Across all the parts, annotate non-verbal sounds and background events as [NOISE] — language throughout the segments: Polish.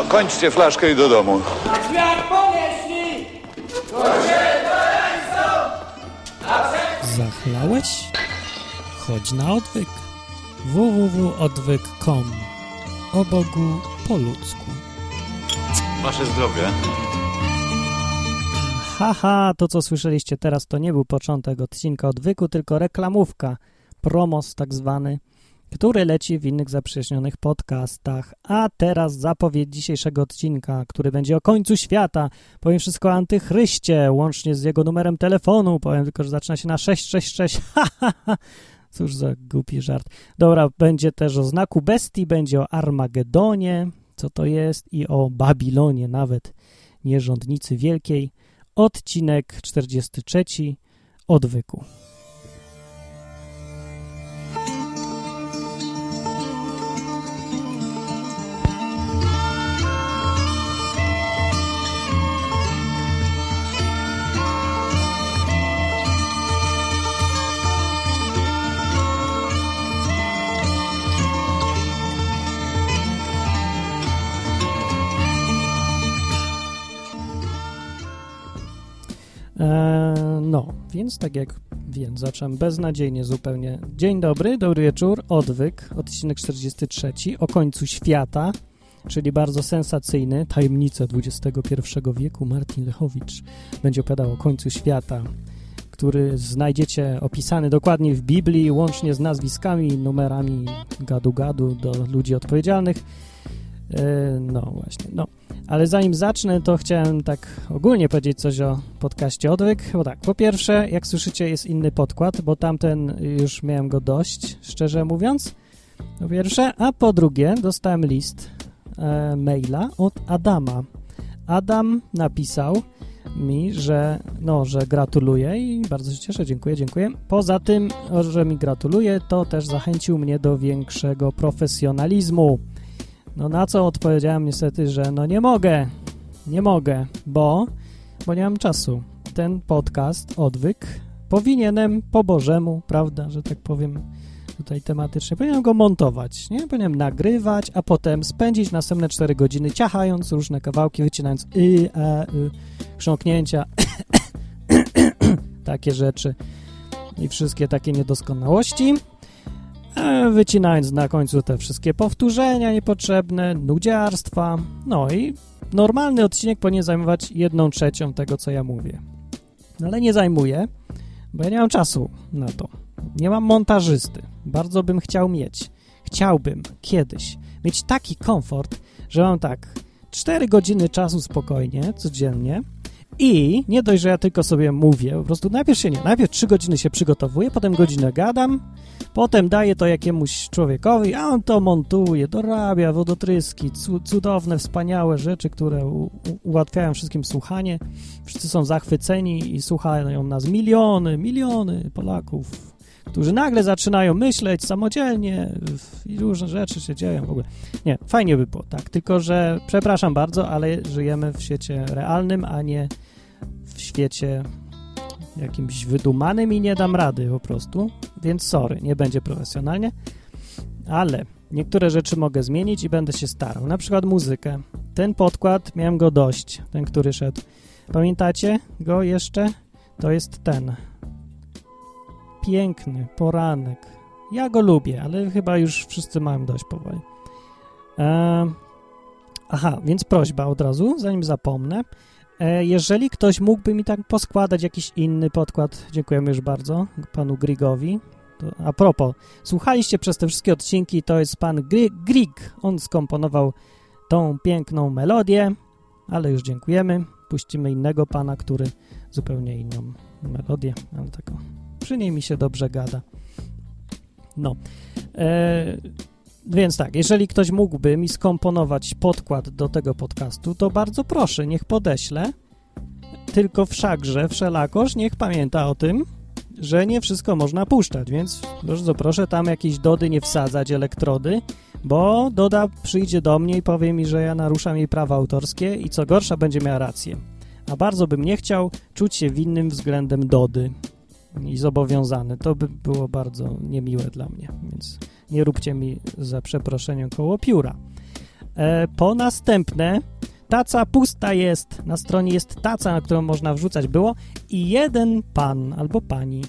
No, kończcie flaszkę i do domu. Świat ponieśli! Zachlałeś? Chodź na odwyk. www.odwyk.com O Bogu po ludzku. Wasze zdrowie. Haha, to co słyszeliście teraz to nie był początek odcinka odwyku, tylko reklamówka, promos tak zwany, który leci w innych zaprzyjaźnionych podcastach. A teraz zapowiedź dzisiejszego odcinka, który będzie o końcu świata. Powiem wszystko o antychryście, łącznie z jego numerem telefonu. Powiem tylko, że zaczyna się na 666. [LAUGHS] Ha, ha, ha. Cóż za głupi żart. Dobra, będzie też o znaku bestii, będzie o Armagedonie, co to jest, i o Babilonie nawet, nierządnicy wielkiej. Odcinek 43 Odwyku. No, więc tak jak wiem, zacząłem beznadziejnie zupełnie. Dzień dobry, dobry wieczór, odwyk, odcinek 43 o końcu świata, czyli bardzo sensacyjny, tajemnice XXI wieku. Martin Lechowicz będzie opowiadał o końcu świata, który znajdziecie opisany dokładnie w Biblii, łącznie z nazwiskami numerami gadu-gadu do ludzi odpowiedzialnych. Eee, no właśnie, no. Ale zanim zacznę, to chciałem tak ogólnie powiedzieć coś o podcaście Odwyk. Bo tak, po pierwsze, jak słyszycie, jest inny podkład, bo tamten już miałem go dość, szczerze mówiąc. Po pierwsze, a po drugie, dostałem list e, maila od Adama. Adam napisał mi, że no, że gratuluje i bardzo się cieszę, dziękuję, dziękuję. Poza tym, że mi gratuluje, to też zachęcił mnie do większego profesjonalizmu. No na co odpowiedziałem niestety, że no nie mogę, nie mogę, bo, bo nie mam czasu. Ten podcast, odwyk, powinienem po Bożemu, prawda, że tak powiem tutaj tematycznie, powinienem go montować, nie? Powinienem nagrywać, a potem spędzić następne 4 godziny ciachając różne kawałki, wycinając y, e, y, chrząknięcia, [COUGHS] [COUGHS] takie rzeczy i wszystkie takie niedoskonałości wycinając na końcu te wszystkie powtórzenia niepotrzebne, nudziarstwa. No i normalny odcinek powinien zajmować jedną trzecią tego, co ja mówię. No ale nie zajmuje, bo ja nie mam czasu na to. Nie mam montażysty. Bardzo bym chciał mieć. Chciałbym kiedyś mieć taki komfort, że mam tak 4 godziny czasu spokojnie, codziennie, i nie dość, że ja tylko sobie mówię, po prostu najpierw się nie, najpierw trzy godziny się przygotowuję, potem godzinę gadam, potem daję to jakiemuś człowiekowi, a on to montuje, dorabia wodotryski, cudowne, wspaniałe rzeczy, które ułatwiają wszystkim słuchanie. Wszyscy są zachwyceni i słuchają nas miliony, miliony Polaków, którzy nagle zaczynają myśleć samodzielnie i różne rzeczy się dzieją w ogóle. Nie, fajnie by było, tak, tylko że przepraszam bardzo, ale żyjemy w świecie realnym, a nie w świecie jakimś wydumanym i nie dam rady po prostu, więc sorry, nie będzie profesjonalnie, ale niektóre rzeczy mogę zmienić i będę się starał. Na przykład muzykę. Ten podkład, miałem go dość, ten, który szedł. Pamiętacie go jeszcze? To jest ten. Piękny poranek. Ja go lubię, ale chyba już wszyscy mają dość powoli. Eee, aha, więc prośba od razu, zanim zapomnę. E, jeżeli ktoś mógłby mi tak poskładać jakiś inny podkład, dziękujemy już bardzo panu Grigowi. To a propos, słuchaliście przez te wszystkie odcinki, to jest pan Grig. On skomponował tą piękną melodię, ale już dziękujemy. Puścimy innego pana, który zupełnie inną melodię, ale taką przy niej mi się dobrze gada. No. E, więc tak, jeżeli ktoś mógłby mi skomponować podkład do tego podcastu, to bardzo proszę, niech podeślę. Tylko wszakże, wszelakoż, niech pamięta o tym, że nie wszystko można puszczać, więc bardzo proszę tam jakieś dody nie wsadzać, elektrody, bo Doda przyjdzie do mnie i powie mi, że ja naruszam jej prawa autorskie i co gorsza będzie miała rację. A bardzo bym nie chciał czuć się winnym względem Dody i zobowiązany. To by było bardzo niemiłe dla mnie, więc nie róbcie mi za przeproszeniem koło pióra. E, po następne, taca pusta jest, na stronie jest taca, na którą można wrzucać było i jeden pan albo pani,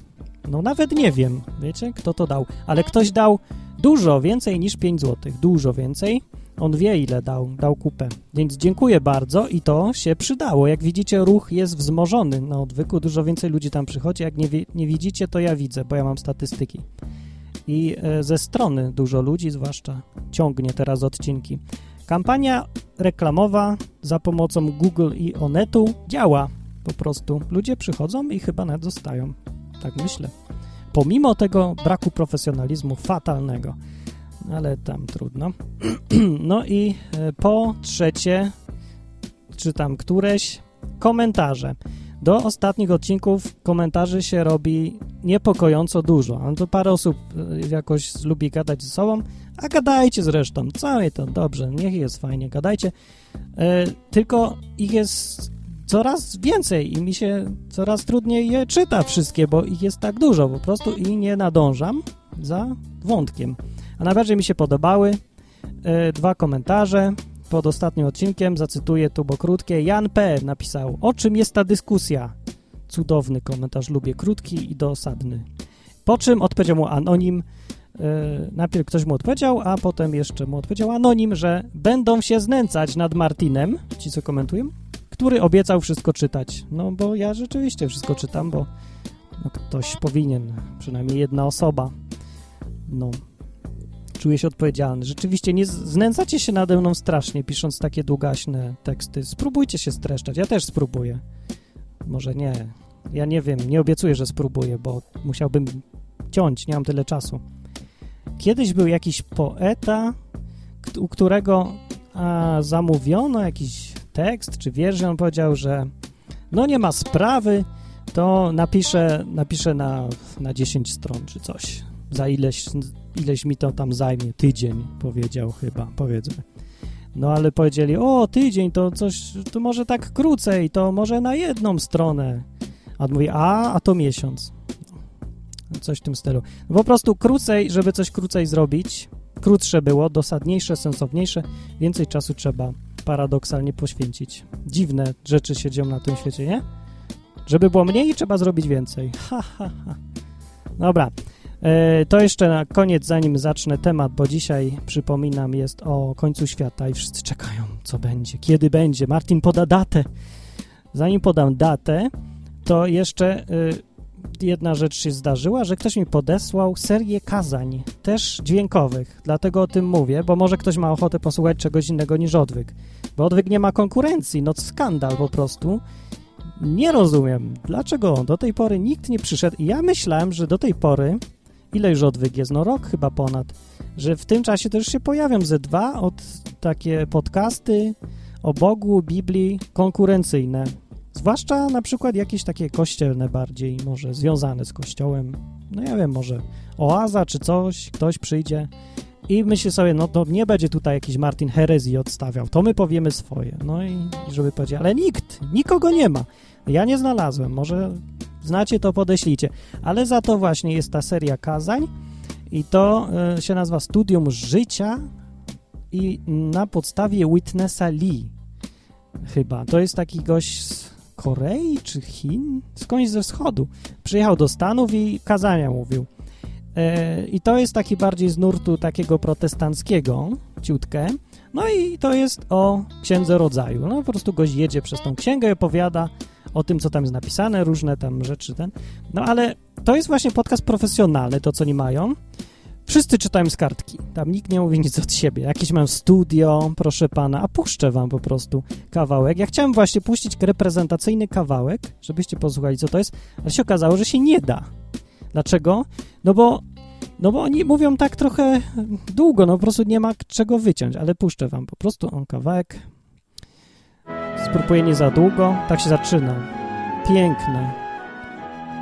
no nawet nie wiem, wiecie, kto to dał, ale ktoś dał dużo więcej niż 5 zł, dużo więcej. On wie, ile dał, dał kupę. Więc dziękuję bardzo i to się przydało. Jak widzicie, ruch jest wzmożony na odwyku, dużo więcej ludzi tam przychodzi. Jak nie, nie widzicie, to ja widzę, bo ja mam statystyki. I e, ze strony dużo ludzi, zwłaszcza, ciągnie teraz odcinki. Kampania reklamowa za pomocą Google i Onetu działa po prostu. Ludzie przychodzą i chyba nawet zostają. Tak myślę. Pomimo tego braku profesjonalizmu fatalnego. Ale tam trudno. [CLEARS THROAT] No i e, po trzecie, czytam któreś, komentarze. Do ostatnich odcinków komentarzy się robi niepokojąco dużo. No to parę osób e, jakoś lubi gadać ze sobą, a gadajcie zresztą, całe to dobrze, niech jest fajnie, gadajcie. E, tylko ich jest coraz więcej i mi się coraz trudniej je czyta wszystkie, bo ich jest tak dużo po prostu i nie nadążam za wątkiem. A najbardziej mi się podobały e, dwa komentarze pod ostatnim odcinkiem, zacytuję tu, bo krótkie. Jan P. napisał, o czym jest ta dyskusja? Cudowny komentarz, lubię, krótki i dosadny. Po czym odpowiedział mu anonim, e, najpierw ktoś mu odpowiedział, a potem jeszcze mu odpowiedział anonim, że będą się znęcać nad Martinem, ci co komentują, który obiecał wszystko czytać. No bo ja rzeczywiście wszystko czytam, bo no, ktoś powinien, przynajmniej jedna osoba. No, czuję się odpowiedzialny. Rzeczywiście nie znęcacie się nade mną strasznie, pisząc takie długaśne teksty. Spróbujcie się streszczać, ja też spróbuję. Może nie, ja nie wiem, nie obiecuję, że spróbuję, bo musiałbym ciąć, nie mam tyle czasu. Kiedyś był jakiś poeta, u którego a, zamówiono jakiś tekst czy wiersz on powiedział, że no nie ma sprawy, to napiszę, napiszę na, na 10 stron czy coś. Za ileś, ileś mi to tam zajmie, tydzień powiedział chyba, powiedzmy. No ale powiedzieli, o tydzień to coś, to może tak krócej, to może na jedną stronę. A mówi, a, a to miesiąc. Coś w tym stylu. Po prostu krócej, żeby coś krócej zrobić, krótsze było, dosadniejsze, sensowniejsze, więcej czasu trzeba paradoksalnie poświęcić. Dziwne rzeczy się dzieją na tym świecie, nie? Żeby było mniej, trzeba zrobić więcej. Ha, ha, ha. Dobra. E, to jeszcze na koniec, zanim zacznę temat, bo dzisiaj, przypominam, jest o końcu świata i wszyscy czekają, co będzie, kiedy będzie. Martin poda datę. Zanim podam datę, to jeszcze y, jedna rzecz się zdarzyła, że ktoś mi podesłał serię kazań, też dźwiękowych. Dlatego o tym mówię, bo może ktoś ma ochotę posłuchać czegoś innego niż odwyk. Bo odwyk nie ma konkurencji, no skandal po prostu. Nie rozumiem, dlaczego do tej pory nikt nie przyszedł. Ja myślałem, że do tej pory, ile już odwyk jest, no rok chyba ponad, że w tym czasie też się pojawią ze dwa od takie podcasty o Bogu, Biblii konkurencyjne. Zwłaszcza na przykład jakieś takie kościelne bardziej, może związane z kościołem. No ja wiem, może oaza czy coś, ktoś przyjdzie i myśli sobie, no to nie będzie tutaj jakiś Martin herezji odstawiał, to my powiemy swoje. No i żeby powiedzieć, ale nikt, nikogo nie ma. Ja nie znalazłem, może znacie to, podeślijcie. Ale za to właśnie jest ta seria kazań i to e, się nazywa Studium Życia i na podstawie Witnessa Lee chyba. To jest taki gość z Korei czy Chin? Skądś ze wschodu. Przyjechał do Stanów i kazania mówił. E, I to jest taki bardziej z nurtu takiego protestanckiego, ciutkę. No i to jest o księdze rodzaju. No po prostu gość jedzie przez tą księgę i opowiada o tym, co tam jest napisane, różne tam rzeczy ten. No ale to jest właśnie podcast profesjonalny, to co nie mają. Wszyscy czytają z kartki. Tam nikt nie mówi nic od siebie. Jakieś mam studio, proszę pana, a puszczę wam po prostu kawałek. Ja chciałem właśnie puścić reprezentacyjny kawałek, żebyście posłuchali, co to jest, ale się okazało, że się nie da. Dlaczego? No bo, no bo oni mówią tak trochę długo, no po prostu nie ma czego wyciąć, ale puszczę wam po prostu on kawałek. Spróbuję nie za długo. Tak się zaczyna. Piękne.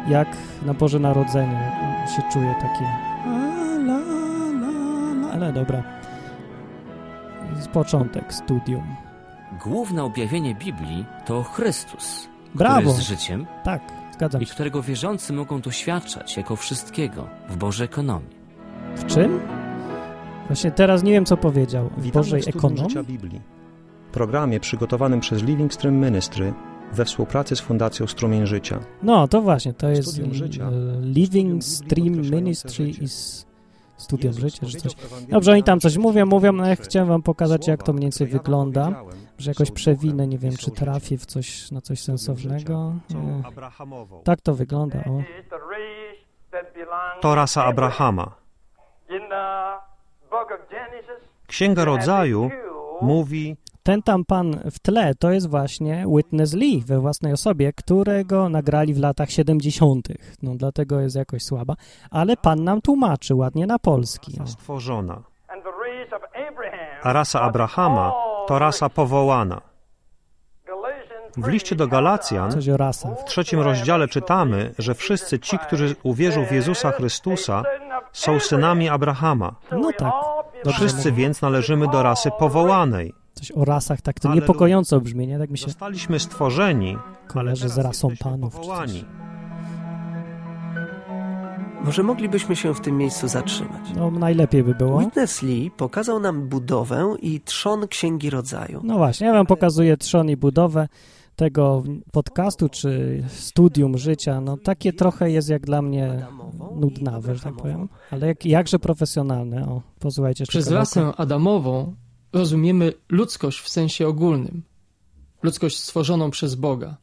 Jak na Boże Narodzenie się czuję takie. La. Ale dobra. Z początek studium. Główne objawienie Biblii to Chrystus, Brawo! który jest życiem Tak, zgadzam i się. którego wierzący mogą doświadczać jako wszystkiego w Bożej ekonomii. W czym? Właśnie teraz nie wiem, co powiedział. W Witamy Bożej w Ekonomii? Życia Biblii. Programie przygotowanym przez Living Stream Ministry we współpracy z Fundacją Strumień Życia. No, to właśnie, to jest Studium życia. Living Stream Ministry życie. is Studium Jezus Życia, czy coś. Dobrze, oni tam coś mówią, mówią, no ja 3. chciałem wam pokazać, jak to mniej więcej wygląda, że jakoś przewinę, nie wiem, czy trafię w coś, na coś sensownego. Tak to wygląda, o. To rasa Abrahama. Genesis. Księga Rodzaju mówi, Ten tam pan w tle to jest właśnie Witness Lee we własnej osobie, którego nagrali w latach 70. No dlatego jest jakoś słaba, ale pan nam tłumaczy ładnie na polski. O. rasa stworzona, a rasa Abrahama to rasa powołana. W liście do Galacjan w trzecim rozdziale czytamy, że wszyscy ci, którzy uwierzą w Jezusa Chrystusa, są synami Abrahama. No tak. Wszyscy więc należymy do rasy powołanej. Coś o rasach, tak to Halleluja. niepokojąco brzmi, nie? Tak mi się Zostaliśmy stworzeni, ale kojarzy z rasą panów. Czy powołani. Może moglibyśmy się w tym miejscu zatrzymać. No najlepiej by było. Witness Lee pokazał nam budowę i trzon Księgi Rodzaju. No właśnie, ja wam pokazuję trzon i budowę tego podcastu, czy studium życia. No takie trochę jest jak dla mnie nudnawe, że tak powiem. Ale jak, jakże profesjonalne. O, posłuchajcie Przez rasę Adamową rozumiemy ludzkość w sensie ogólnym. Ludzkość stworzoną przez Boga.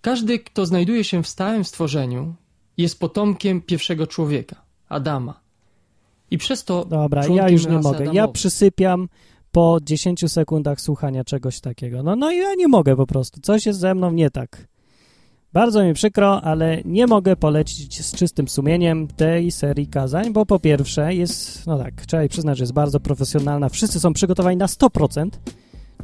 Każdy, kto znajduje się w stałym stworzeniu, jest potomkiem pierwszego człowieka, Adama. I przez to. Dobra, ja już nie mogę. Ja przysypiam po 10 sekundach słuchania czegoś takiego. No, no i ja nie mogę po prostu. Coś jest ze mną nie tak. Bardzo mi przykro, ale nie mogę polecić z czystym sumieniem tej serii kazań, bo po pierwsze jest, no tak, trzeba przyznać, że jest bardzo profesjonalna. Wszyscy są przygotowani na 100%.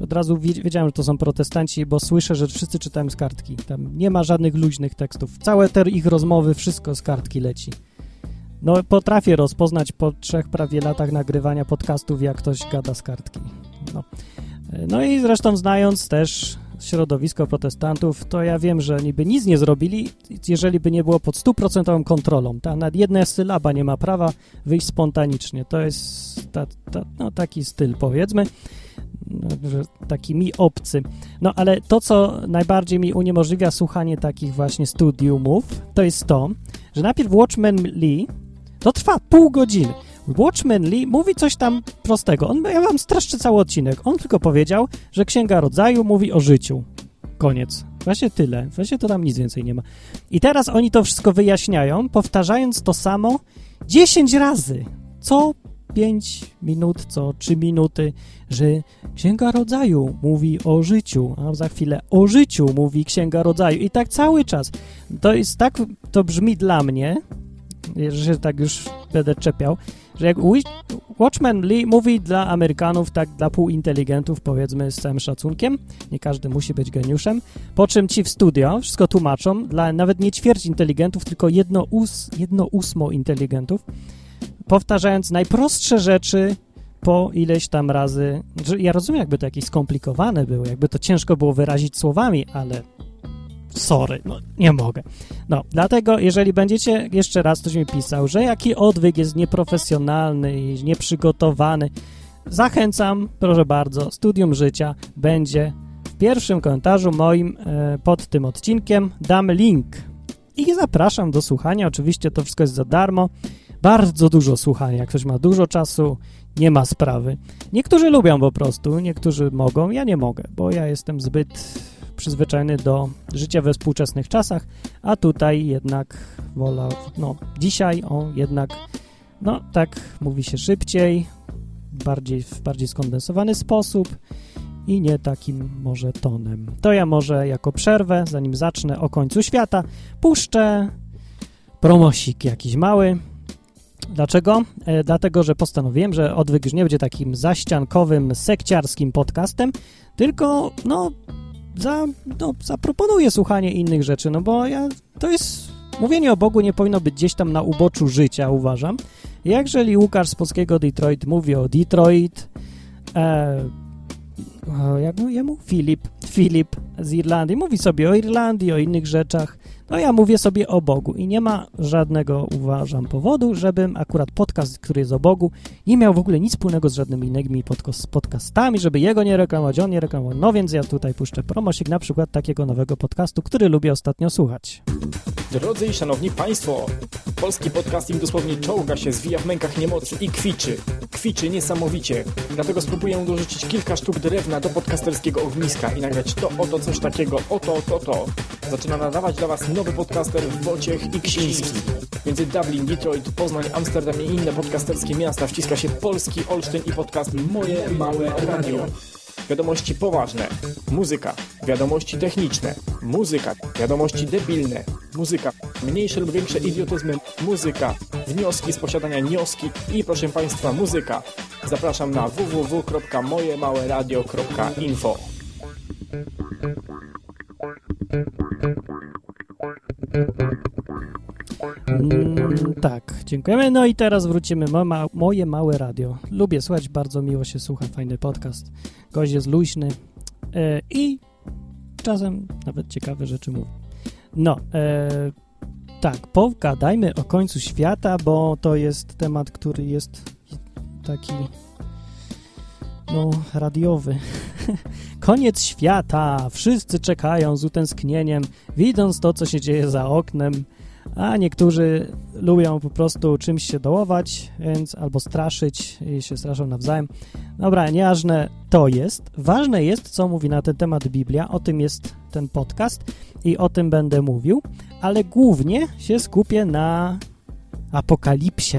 Od razu wi- wiedziałem, że to są protestanci, bo słyszę, że wszyscy czytają z kartki. Tam nie ma żadnych luźnych tekstów. Całe te ich rozmowy, wszystko z kartki leci. No, potrafię rozpoznać po trzech prawie latach nagrywania podcastów, jak ktoś gada z kartki. No, no i zresztą znając też środowisko protestantów, to ja wiem, że niby nic nie zrobili, jeżeli by nie było pod stuprocentową kontrolą. Ta nad jedna sylaba nie ma prawa wyjść spontanicznie. To jest ta, ta, no, taki styl, powiedzmy, taki mi obcy. No ale to, co najbardziej mi uniemożliwia słuchanie takich właśnie studiumów, to jest to, że najpierw Watchman Lee to trwa pół godziny. Watchman Lee mówi coś tam prostego. On, ja wam streszczę cały odcinek. On tylko powiedział, że Księga Rodzaju mówi o życiu. Koniec. Właśnie tyle. Właśnie to tam nic więcej nie ma. I teraz oni to wszystko wyjaśniają, powtarzając to samo 10 razy. Co 5 minut, co 3 minuty, że Księga Rodzaju mówi o życiu, a za chwilę o życiu mówi Księga Rodzaju. I tak cały czas. To jest tak, to brzmi dla mnie, że tak już będę czepiał, Wi- Watchman Lee mówi dla Amerykanów, tak dla półinteligentów, powiedzmy z całym szacunkiem, nie każdy musi być geniuszem, po czym ci w studio wszystko tłumaczą dla nawet nie ćwierć inteligentów, tylko jedno, ós, jedno ósmo inteligentów, powtarzając najprostsze rzeczy po ileś tam razy. Ja rozumiem, jakby to jakieś skomplikowane było, jakby to ciężko było wyrazić słowami, ale sorry, no nie mogę. No, dlatego jeżeli będziecie, jeszcze raz ktoś mi pisał, że jaki odwyk jest nieprofesjonalny i nieprzygotowany, zachęcam, proszę bardzo, Studium Życia będzie w pierwszym komentarzu moim e, pod tym odcinkiem, dam link i zapraszam do słuchania, oczywiście to wszystko jest za darmo, bardzo dużo słuchania, jak ktoś ma dużo czasu, nie ma sprawy. Niektórzy lubią po prostu, niektórzy mogą, ja nie mogę, bo ja jestem zbyt przyzwyczajony do życia we współczesnych czasach, a tutaj jednak wola, no dzisiaj on jednak, no tak mówi się szybciej, bardziej, w bardziej skondensowany sposób i nie takim może tonem. To ja może jako przerwę, zanim zacznę o końcu świata, puszczę promosik jakiś mały. Dlaczego? E, dlatego, że postanowiłem, że odwyk już nie będzie takim zaściankowym, sekciarskim podcastem, tylko no za, no, zaproponuję słuchanie innych rzeczy, no bo ja, to jest, mówienie o Bogu nie powinno być gdzieś tam na uboczu życia, uważam. Jeżeli Łukasz z polskiego Detroit mówi o Detroit, e, jak mu jemu? Filip, Filip z Irlandii. Mówi sobie o Irlandii, o innych rzeczach. No ja mówię sobie o Bogu i nie ma żadnego, uważam, powodu, żebym akurat podcast, który jest o Bogu, nie miał w ogóle nic wspólnego z żadnymi innymi podcastami, żeby jego nie reklamować, on nie reklamował. No więc ja tutaj puszczę promosik na przykład takiego nowego podcastu, który lubię ostatnio słuchać. Drodzy i szanowni państwo, polski podcasting dosłownie czołga się, zwija w mękach niemocy i kwiczy. Kwiczy niesamowicie. Dlatego spróbuję dorzucić kilka sztuk drewna do podcasterskiego ogniska i nagrać to oto coś takiego, oto, to, to. Zaczyna nadawać dla was nowy podcaster Wojciech i Ksiński. Między Dublin, Detroit, Poznań, Amsterdam i inne podcasterskie miasta wciska się polski Olsztyn i podcast Moje Małe Radio. Wiadomości poważne, muzyka, wiadomości techniczne, muzyka, wiadomości debilne, muzyka, mniejsze lub większe idiotyzmy, muzyka, wnioski z posiadania nioski. I proszę Państwa muzyka. Zapraszam na www.mojemałeradio.info Mm, tak, dziękujemy. No i teraz wrócimy. Moje małe radio. Lubię słuchać, bardzo miło się słucha, fajny podcast. Gość jest luźny e, i czasem nawet ciekawe rzeczy mówi. No, e, tak, pogadajmy o końcu świata, bo to jest temat, który jest taki no, radiowy. [LAUGHS] Koniec świata! Wszyscy czekają z utęsknieniem, widząc to, co się dzieje za oknem, a niektórzy lubią po prostu czymś się dołować, więc albo straszyć i się straszą nawzajem. Dobra, nieważne to jest. Ważne jest, co mówi na ten temat Biblia, o tym jest ten podcast i o tym będę mówił, ale głównie się skupię na apokalipsie.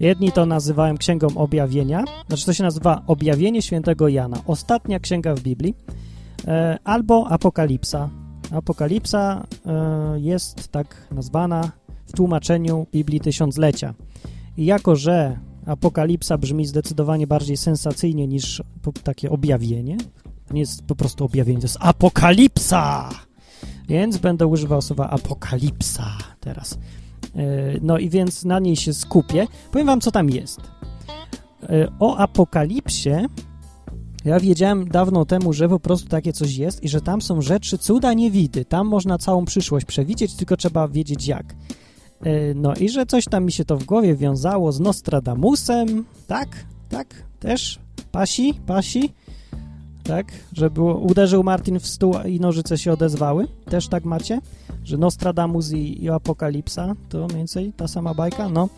Jedni to nazywają Księgą Objawienia, znaczy to się nazywa Objawienie Świętego Jana, ostatnia księga w Biblii, e, albo Apokalipsa. Apokalipsa e, jest tak nazwana w tłumaczeniu Biblii Tysiąclecia. I jako, że Apokalipsa brzmi zdecydowanie bardziej sensacyjnie niż takie objawienie, nie jest po prostu objawienie, to jest apokalipsa! Więc będę używał słowa apokalipsa teraz. E, No i więc na niej się skupię. Powiem wam, co tam jest. E, O apokalipsie ja wiedziałem dawno temu, że po prostu takie coś jest i że tam są rzeczy, cuda niewidy. Tam można całą przyszłość przewidzieć, tylko trzeba wiedzieć jak. E, No i że coś tam mi się to w głowie wiązało z Nostradamusem, tak? Tak? Też? Pasi? Pasi? Tak? Że było, uderzył Martin w stół i nożyce się odezwały? Też tak macie? Że Nostradamus i, i Apokalipsa to mniej więcej ta sama bajka? No.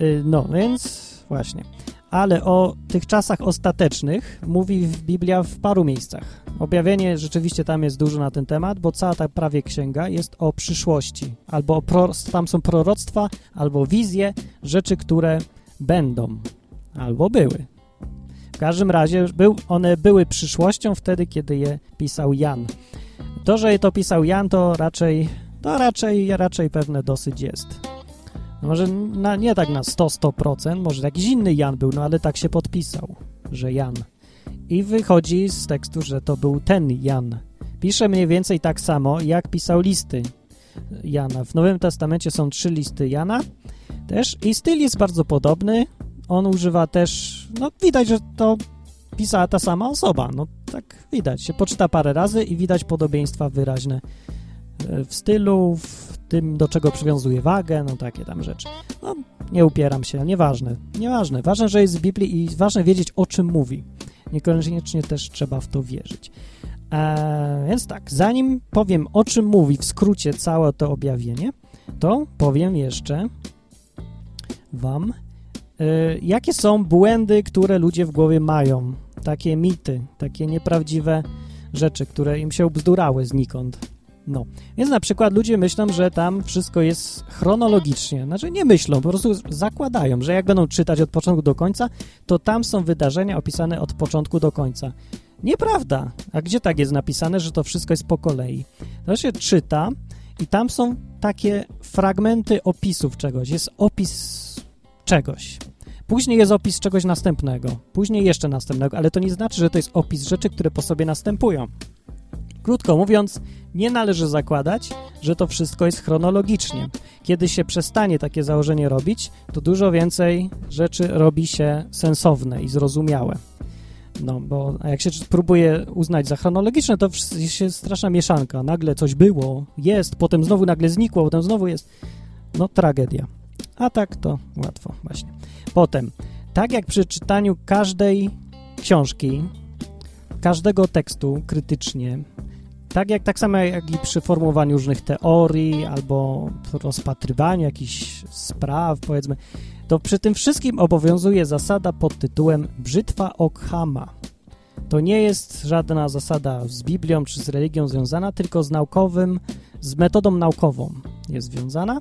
Y, No, więc właśnie. Ale o tych czasach ostatecznych mówi Biblia w paru miejscach. Objawienie rzeczywiście tam jest dużo na ten temat, bo cała ta prawie księga jest o przyszłości. Albo o pro, tam są proroctwa, albo wizje, rzeczy, które będą, albo były. W każdym razie był, one były przyszłością wtedy, kiedy je pisał Jan. To, że je to pisał Jan, to raczej, to raczej, raczej pewne dosyć jest. No może na, nie tak na 100-100%, może jakiś inny Jan był, no ale tak się podpisał, że Jan. I wychodzi z tekstu, że to był ten Jan. Pisze mniej więcej tak samo, jak pisał listy Jana. W Nowym Testamencie są trzy listy Jana też i styl jest bardzo podobny. On używa też, no widać, że to pisała ta sama osoba. No tak widać, się poczyta parę razy i widać podobieństwa wyraźne e, w stylu, w tym, do czego przywiązuje wagę, no takie tam rzeczy. No, nie upieram się, nieważne, nieważne. Ważne, że jest w Biblii i ważne wiedzieć, o czym mówi. Niekoniecznie też trzeba w to wierzyć. E, więc tak, zanim powiem, o czym mówi w skrócie całe to objawienie, to powiem jeszcze wam, jakie są błędy, które ludzie w głowie mają. Takie mity, takie nieprawdziwe rzeczy, które im się ubzdurały znikąd. No, więc na przykład ludzie myślą, że tam wszystko jest chronologicznie. Znaczy nie myślą, po prostu zakładają, że jak będą czytać od początku do końca, to tam są wydarzenia opisane od początku do końca. Nieprawda. A gdzie tak jest napisane, że to wszystko jest po kolei? To się czyta i tam są takie fragmenty opisów czegoś. Jest opis czegoś. Później jest opis czegoś następnego. Później jeszcze następnego, ale to nie znaczy, że to jest opis rzeczy, które po sobie następują. Krótko mówiąc, nie należy zakładać, że to wszystko jest chronologicznie. Kiedy się przestanie takie założenie robić, to dużo więcej rzeczy robi się sensowne i zrozumiałe. No, bo jak się próbuje uznać za chronologiczne, to się straszna mieszanka. Nagle coś było, jest, potem znowu nagle znikło, potem znowu jest. No, tragedia. A tak to łatwo, właśnie. Potem, tak jak przy czytaniu każdej książki, każdego tekstu krytycznie, tak jak tak samo jak i przy formułowaniu różnych teorii albo rozpatrywaniu jakichś spraw, powiedzmy, to przy tym wszystkim obowiązuje zasada pod tytułem brzytwa Okhama. To nie jest żadna zasada z Biblią czy z religią związana, tylko z naukowym, z metodą naukową jest związana.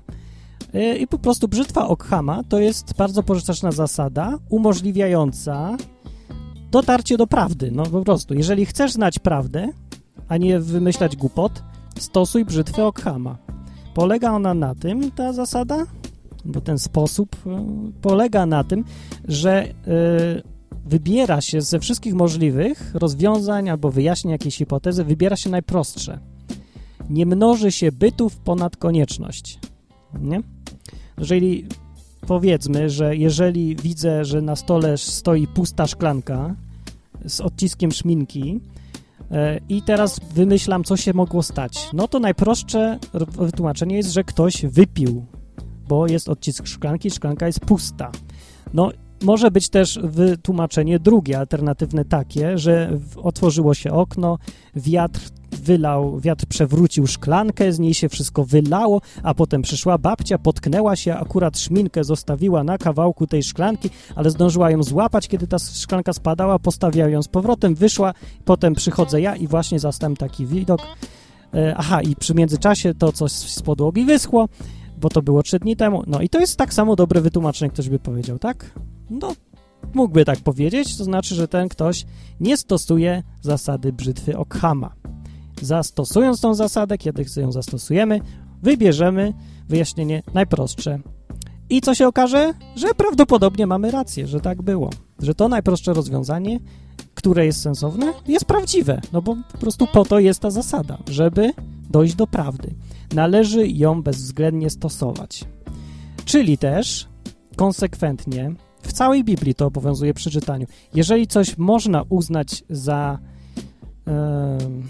Yy, I po prostu brzytwa Okhama to jest bardzo pożyteczna zasada umożliwiająca dotarcie do prawdy. No po prostu, jeżeli chcesz znać prawdę, a nie wymyślać głupot, stosuj brzytwę Okhama. Polega ona na tym, ta zasada, bo ten sposób y, polega na tym, że y, wybiera się ze wszystkich możliwych rozwiązań albo wyjaśnień jakiejś hipotezy, wybiera się najprostsze. Nie mnoży się bytów ponad konieczność. Nie? Jeżeli powiedzmy, że jeżeli widzę, że na stole stoi pusta szklanka z odciskiem szminki, e, i teraz wymyślam, co się mogło stać. No to najprostsze wytłumaczenie jest, że ktoś wypił, bo jest odcisk szklanki, szklanka jest pusta. No, może być też wytłumaczenie drugie, alternatywne takie, że otworzyło się okno, wiatr wylał, wiatr przewrócił szklankę, z niej się wszystko wylało, a potem przyszła babcia, potknęła się, akurat szminkę zostawiła na kawałku tej szklanki, ale zdążyła ją złapać, kiedy ta szklanka spadała, postawiła ją z powrotem, wyszła, potem przychodzę ja i właśnie zastałem taki widok. E, Aha, i przy międzyczasie to coś z podłogi wyschło, bo to było trzy dni temu. No i to jest tak samo dobre wytłumaczenie, ktoś by powiedział, tak? No, mógłby tak powiedzieć, to znaczy, że ten ktoś nie stosuje zasady brzytwy Okhama. Zastosując tą zasadę, kiedy ją zastosujemy, wybierzemy wyjaśnienie najprostsze. I co się okaże? Że prawdopodobnie mamy rację, że tak było. Że to najprostsze rozwiązanie, które jest sensowne, jest prawdziwe. No bo po prostu po to jest ta zasada, żeby dojść do prawdy. Należy ją bezwzględnie stosować. Czyli też konsekwentnie w całej Biblii to obowiązuje przy czytaniu. Jeżeli coś można uznać za. em,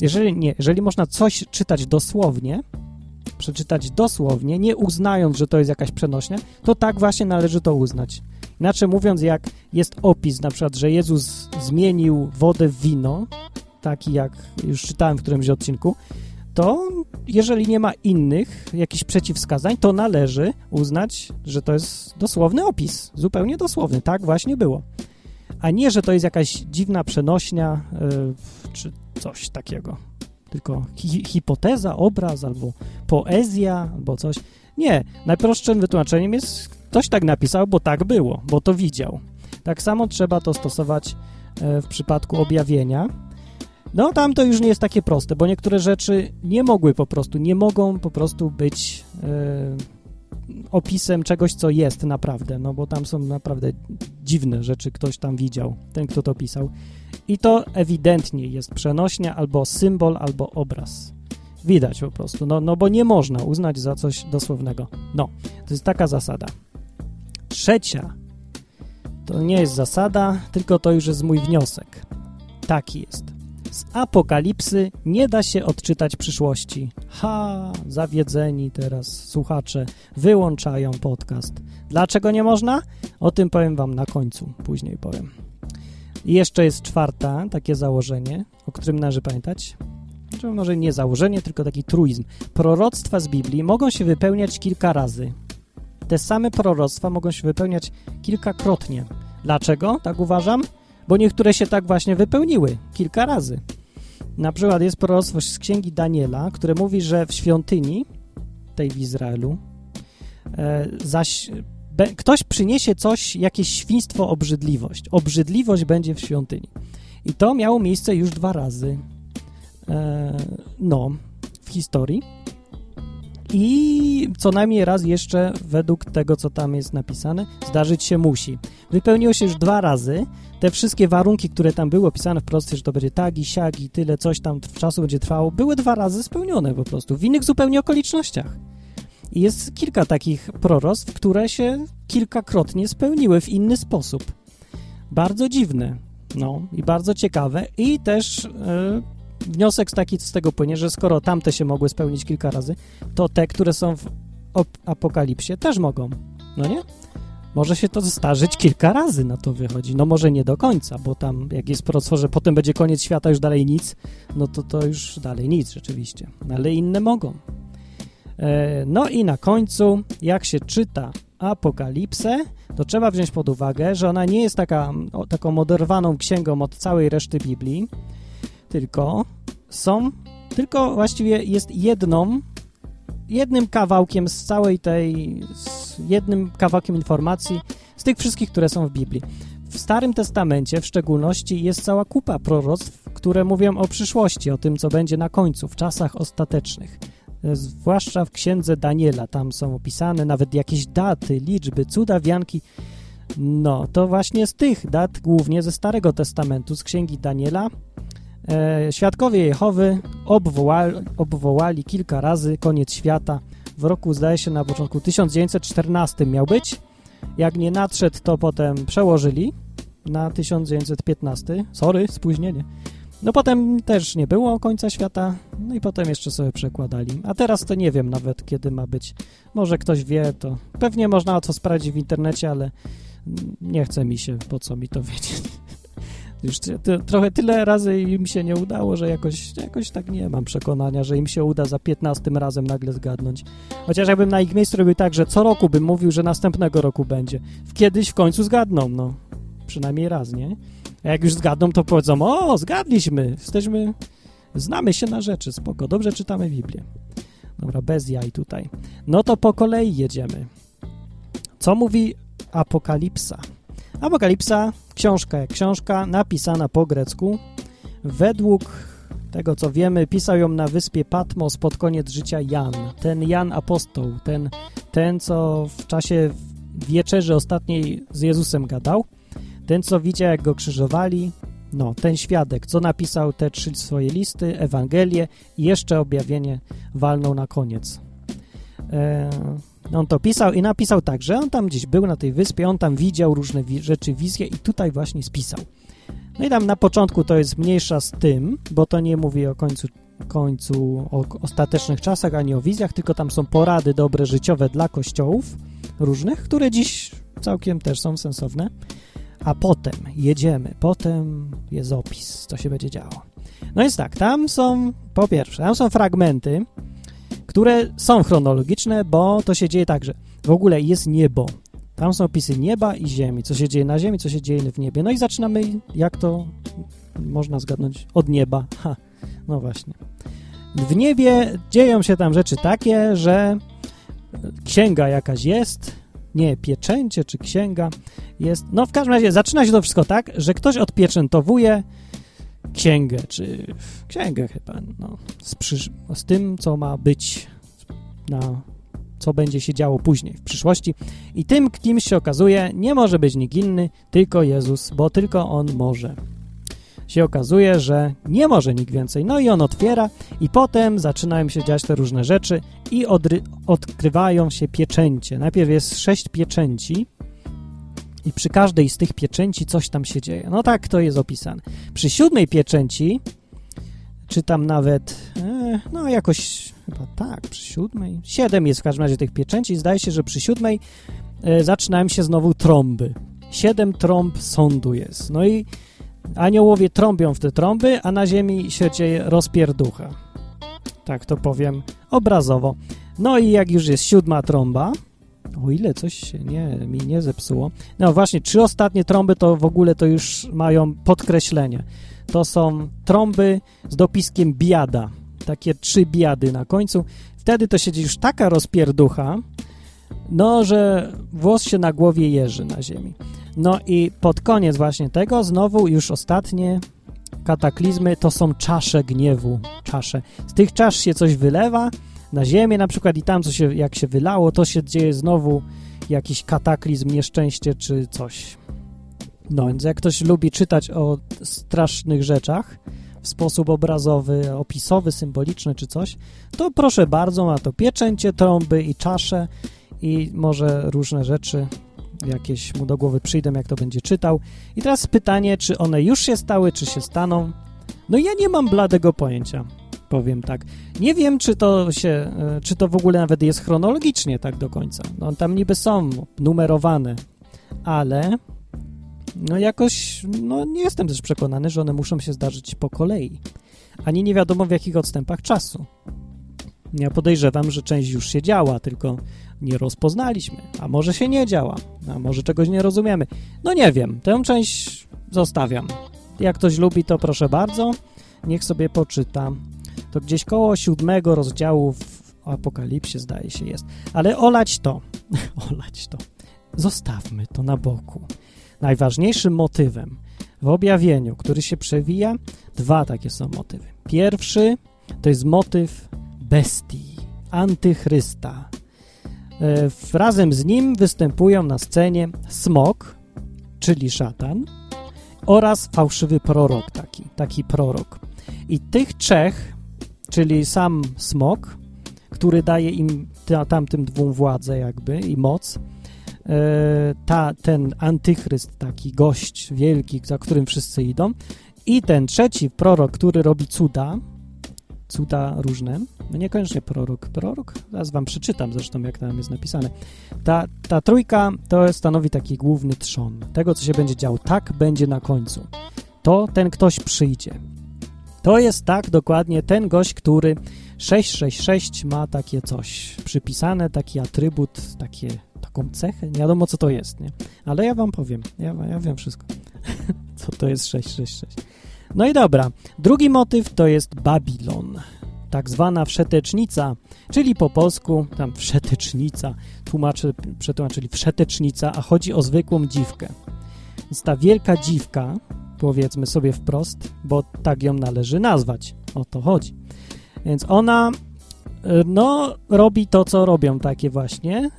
jeżeli nie, jeżeli można coś czytać dosłownie, przeczytać dosłownie, nie uznając, że to jest jakaś przenośnia, to tak właśnie należy to uznać. Inaczej mówiąc, jak jest opis, na przykład, że Jezus zmienił wodę w wino, taki jak już czytałem w którymś odcinku, to jeżeli nie ma innych jakichś przeciwwskazań, to należy uznać, że to jest dosłowny opis, zupełnie dosłowny. Tak właśnie było. A nie, że to jest jakaś dziwna przenośnia yy, czy coś takiego. Tylko hi hipoteza, obraz albo poezja albo coś. Nie, najprostszym wytłumaczeniem jest ktoś tak napisał, bo tak było, bo to widział. Tak samo trzeba to stosować e, w przypadku objawienia. No tam to już nie jest takie proste, bo niektóre rzeczy nie mogły po prostu, nie mogą po prostu być e, opisem czegoś, co jest naprawdę, no bo tam są naprawdę dziwne rzeczy, ktoś tam widział, ten, kto to pisał. I to ewidentnie jest przenośnia albo symbol, albo obraz. Widać po prostu, no, no bo nie można uznać za coś dosłownego. No, to jest taka zasada. Trzecia, to nie jest zasada, tylko to już jest mój wniosek. Taki jest. Z apokalipsy nie da się odczytać przyszłości. Ha, zawiedzeni teraz słuchacze wyłączają podcast. Dlaczego nie można? O tym powiem wam na końcu, później powiem. I jeszcze jest czwarta, takie założenie, o którym należy pamiętać. Znaczy, może nie założenie, tylko taki truizm. Proroctwa z Biblii mogą się wypełniać kilka razy. Te same proroctwa mogą się wypełniać kilkakrotnie. Dlaczego? Tak uważam? Bo niektóre się tak właśnie wypełniły kilka razy. Na przykład jest proroctwo z księgi Daniela, które mówi, że w świątyni, tej w Izraelu, e, zaś be, ktoś przyniesie coś, jakieś świństwo, obrzydliwość. Obrzydliwość będzie w świątyni. I to miało miejsce już dwa razy. E, no, w historii. I co najmniej raz jeszcze, według tego, co tam jest napisane, zdarzyć się musi. Wypełniło się już dwa razy. Te wszystkie warunki, które tam były opisane w prostej, że to będzie tagi, siagi, tyle, coś tam czasu będzie trwało, były dwa razy spełnione po prostu, w innych zupełnie okolicznościach. I jest kilka takich proroctw, które się kilkakrotnie spełniły w inny sposób. Bardzo dziwne. No i bardzo ciekawe. I też e, wniosek taki z tego płynie, że skoro tamte się mogły spełnić kilka razy, to te, które są w apokalipsie też mogą. No nie? Może się to zdarzyć kilka razy, na to wychodzi. No może nie do końca, bo tam jak jest proroctwo, że potem będzie koniec świata, już dalej nic, no to to już dalej nic rzeczywiście. Ale inne mogą. E, no i na końcu, jak się czyta Apokalipsę, to trzeba wziąć pod uwagę, że ona nie jest taka, o, taką oderwaną księgą od całej reszty Biblii, tylko są, tylko właściwie jest jedną, jednym kawałkiem z całej tej, z jednym kawałkiem informacji z tych wszystkich, które są w Biblii. W Starym Testamencie w szczególności jest cała kupa proroctw, które mówią o przyszłości, o tym, co będzie na końcu, w czasach ostatecznych. E, Zwłaszcza w księdze Daniela, tam są opisane nawet jakieś daty, liczby, cuda, wianki. No, to właśnie z tych dat, głównie ze Starego Testamentu, z księgi Daniela, świadkowie Jehowy obwołali, obwołali kilka razy koniec świata. W roku, zdaje się, na początku 1914 miał być. Jak nie nadszedł, to potem przełożyli na 1915. Sorry, spóźnienie. No potem też nie było końca świata, no i potem jeszcze sobie przekładali. A teraz to nie wiem nawet, kiedy ma być. Może ktoś wie, to pewnie można to sprawdzić w internecie, ale nie chce mi się, po co mi to wiedzieć. Już ty, trochę tyle razy im się nie udało, że jakoś, jakoś tak nie mam przekonania, że im się uda za 15 razem nagle zgadnąć. Chociaż jakbym na ich miejscu robił tak, że co roku bym mówił, że następnego roku będzie. Kiedyś w końcu zgadną, no. Przynajmniej raz, nie? A jak już zgadną, to powiedzą, o, zgadliśmy, jesteśmy, znamy się na rzeczy, spoko, dobrze czytamy Biblię. Dobra, bez jaj tutaj. No to po kolei jedziemy. Co mówi Apokalipsa? Apokalipsa, książka jak książka, napisana po grecku. Według tego, co wiemy, pisał ją na wyspie Patmos pod koniec życia Jan. Ten Jan apostoł, ten, ten co w czasie wieczerzy ostatniej z Jezusem gadał. Ten, co widział, jak go krzyżowali, no, ten świadek, co napisał te trzy swoje listy, Ewangelię i jeszcze objawienie walną na koniec. E, on to pisał i napisał tak, że on tam gdzieś był na tej wyspie, on tam widział różne wi rzeczy, wizje i tutaj właśnie spisał. No i tam na początku to jest mniejsza z tym, bo to nie mówi o końcu, końcu o ostatecznych czasach, ani o wizjach, tylko tam są porady dobre życiowe dla kościołów różnych, które dziś całkiem też są sensowne. A potem jedziemy, potem jest opis, co się będzie działo. No jest tak, tam są, po pierwsze, tam są fragmenty, które są chronologiczne, bo to się dzieje tak, że w ogóle jest niebo. Tam są opisy nieba i ziemi, co się dzieje na ziemi, co się dzieje w niebie. No i zaczynamy, jak to można zgadnąć, od nieba. Ha, no właśnie. W niebie dzieją się tam rzeczy takie, że księga jakaś jest, nie, pieczęcie czy księga jest. No w każdym razie zaczyna się to wszystko tak, że ktoś odpieczętowuje księgę, czy księgę chyba, no, z, z tym, co ma być, na, co będzie się działo później, w przyszłości. I tym kimś się okazuje, nie może być nikt inny, tylko Jezus, bo tylko On może. Się okazuje, że nie może nikt więcej. No i on otwiera, i potem zaczynają się dziać te różne rzeczy, i odkrywają się pieczęcie. Najpierw jest sześć pieczęci, i przy każdej z tych pieczęci coś tam się dzieje. No tak to jest opisane. Przy siódmej pieczęci, czy tam nawet, e, no jakoś, chyba tak, przy siódmej, siedem jest w każdym razie tych pieczęci, zdaje się, że przy siódmej e, zaczynają się znowu trąby. Siedem trąb sądu jest. No i aniołowie trąbią w te trąby, a na ziemi się dzieje rozpierducha. Tak to powiem obrazowo. No i jak już jest siódma trąba, o ile coś się nie, mi nie zepsuło. No właśnie, trzy ostatnie trąby to w ogóle to już mają podkreślenie. To są trąby z dopiskiem biada. Takie trzy biady na końcu. Wtedy to siedzi już taka rozpierducha, no, że włos się na głowie jeży na ziemi. No i pod koniec właśnie tego, znowu już ostatnie kataklizmy to są czasze gniewu. Czasze. Z tych czasz się coś wylewa, na ziemię na przykład i tam, co się, jak się wylało, to się dzieje znowu jakiś kataklizm, nieszczęście czy coś. No więc jak ktoś lubi czytać o strasznych rzeczach w sposób obrazowy, opisowy, symboliczny czy coś, to proszę bardzo, ma to pieczęcie, trąby i czasze i może różne rzeczy jakieś mu do głowy przyjdą, jak to będzie czytał. I teraz pytanie, czy one już się stały, czy się staną? No ja nie mam bladego pojęcia, powiem tak. Nie wiem, czy to się, e, czy to w ogóle nawet jest chronologicznie tak do końca. No tam niby są numerowane, ale no jakoś, no nie jestem też przekonany, że one muszą się zdarzyć po kolei. Ani nie wiadomo w jakich odstępach czasu. Ja podejrzewam, że część już się działa, tylko nie rozpoznaliśmy. A może się nie działa, a może czegoś nie rozumiemy. No nie wiem, tę część zostawiam. Jak ktoś lubi, to proszę bardzo, niech sobie poczyta. To gdzieś koło siódmego rozdziału w Apokalipsie zdaje się jest. Ale olać to, [LAUGHS] olać to. Zostawmy to na boku. Najważniejszym motywem w objawieniu, który się przewija, dwa takie są motywy. Pierwszy to jest motyw bestii, antychrysta. E, Razem z nim występują na scenie smok, czyli szatan, oraz fałszywy prorok taki, taki prorok. I tych trzech, czyli sam smok, który daje im ta, tamtym dwóm władzę jakby i moc, e, ta, ten antychryst, taki gość wielki, za którym wszyscy idą, i ten trzeci prorok, który robi cuda, cuda różne, no niekoniecznie prorok, prorok, zaraz wam przeczytam zresztą, jak tam jest napisane. Ta, ta trójka to stanowi taki główny trzon tego, co się będzie działo. Tak będzie na końcu. To ten ktoś przyjdzie. To jest tak dokładnie ten gość, który 666 ma takie coś przypisane, taki atrybut, takie, taką cechę, nie wiadomo co to jest, nie? Ale ja wam powiem, ja, ja wiem wszystko, [LAUGHS] co to jest 666. No i dobra, drugi motyw to jest Babilon, tak zwana wszetecznica, czyli po polsku tam wszetecznica, tłumaczy, przetłumaczyli wszetecznica, a chodzi o zwykłą dziwkę. Więc ta wielka dziwka, powiedzmy sobie wprost, bo tak ją należy nazwać, o to chodzi. Więc ona, y, no, robi to, co robią takie właśnie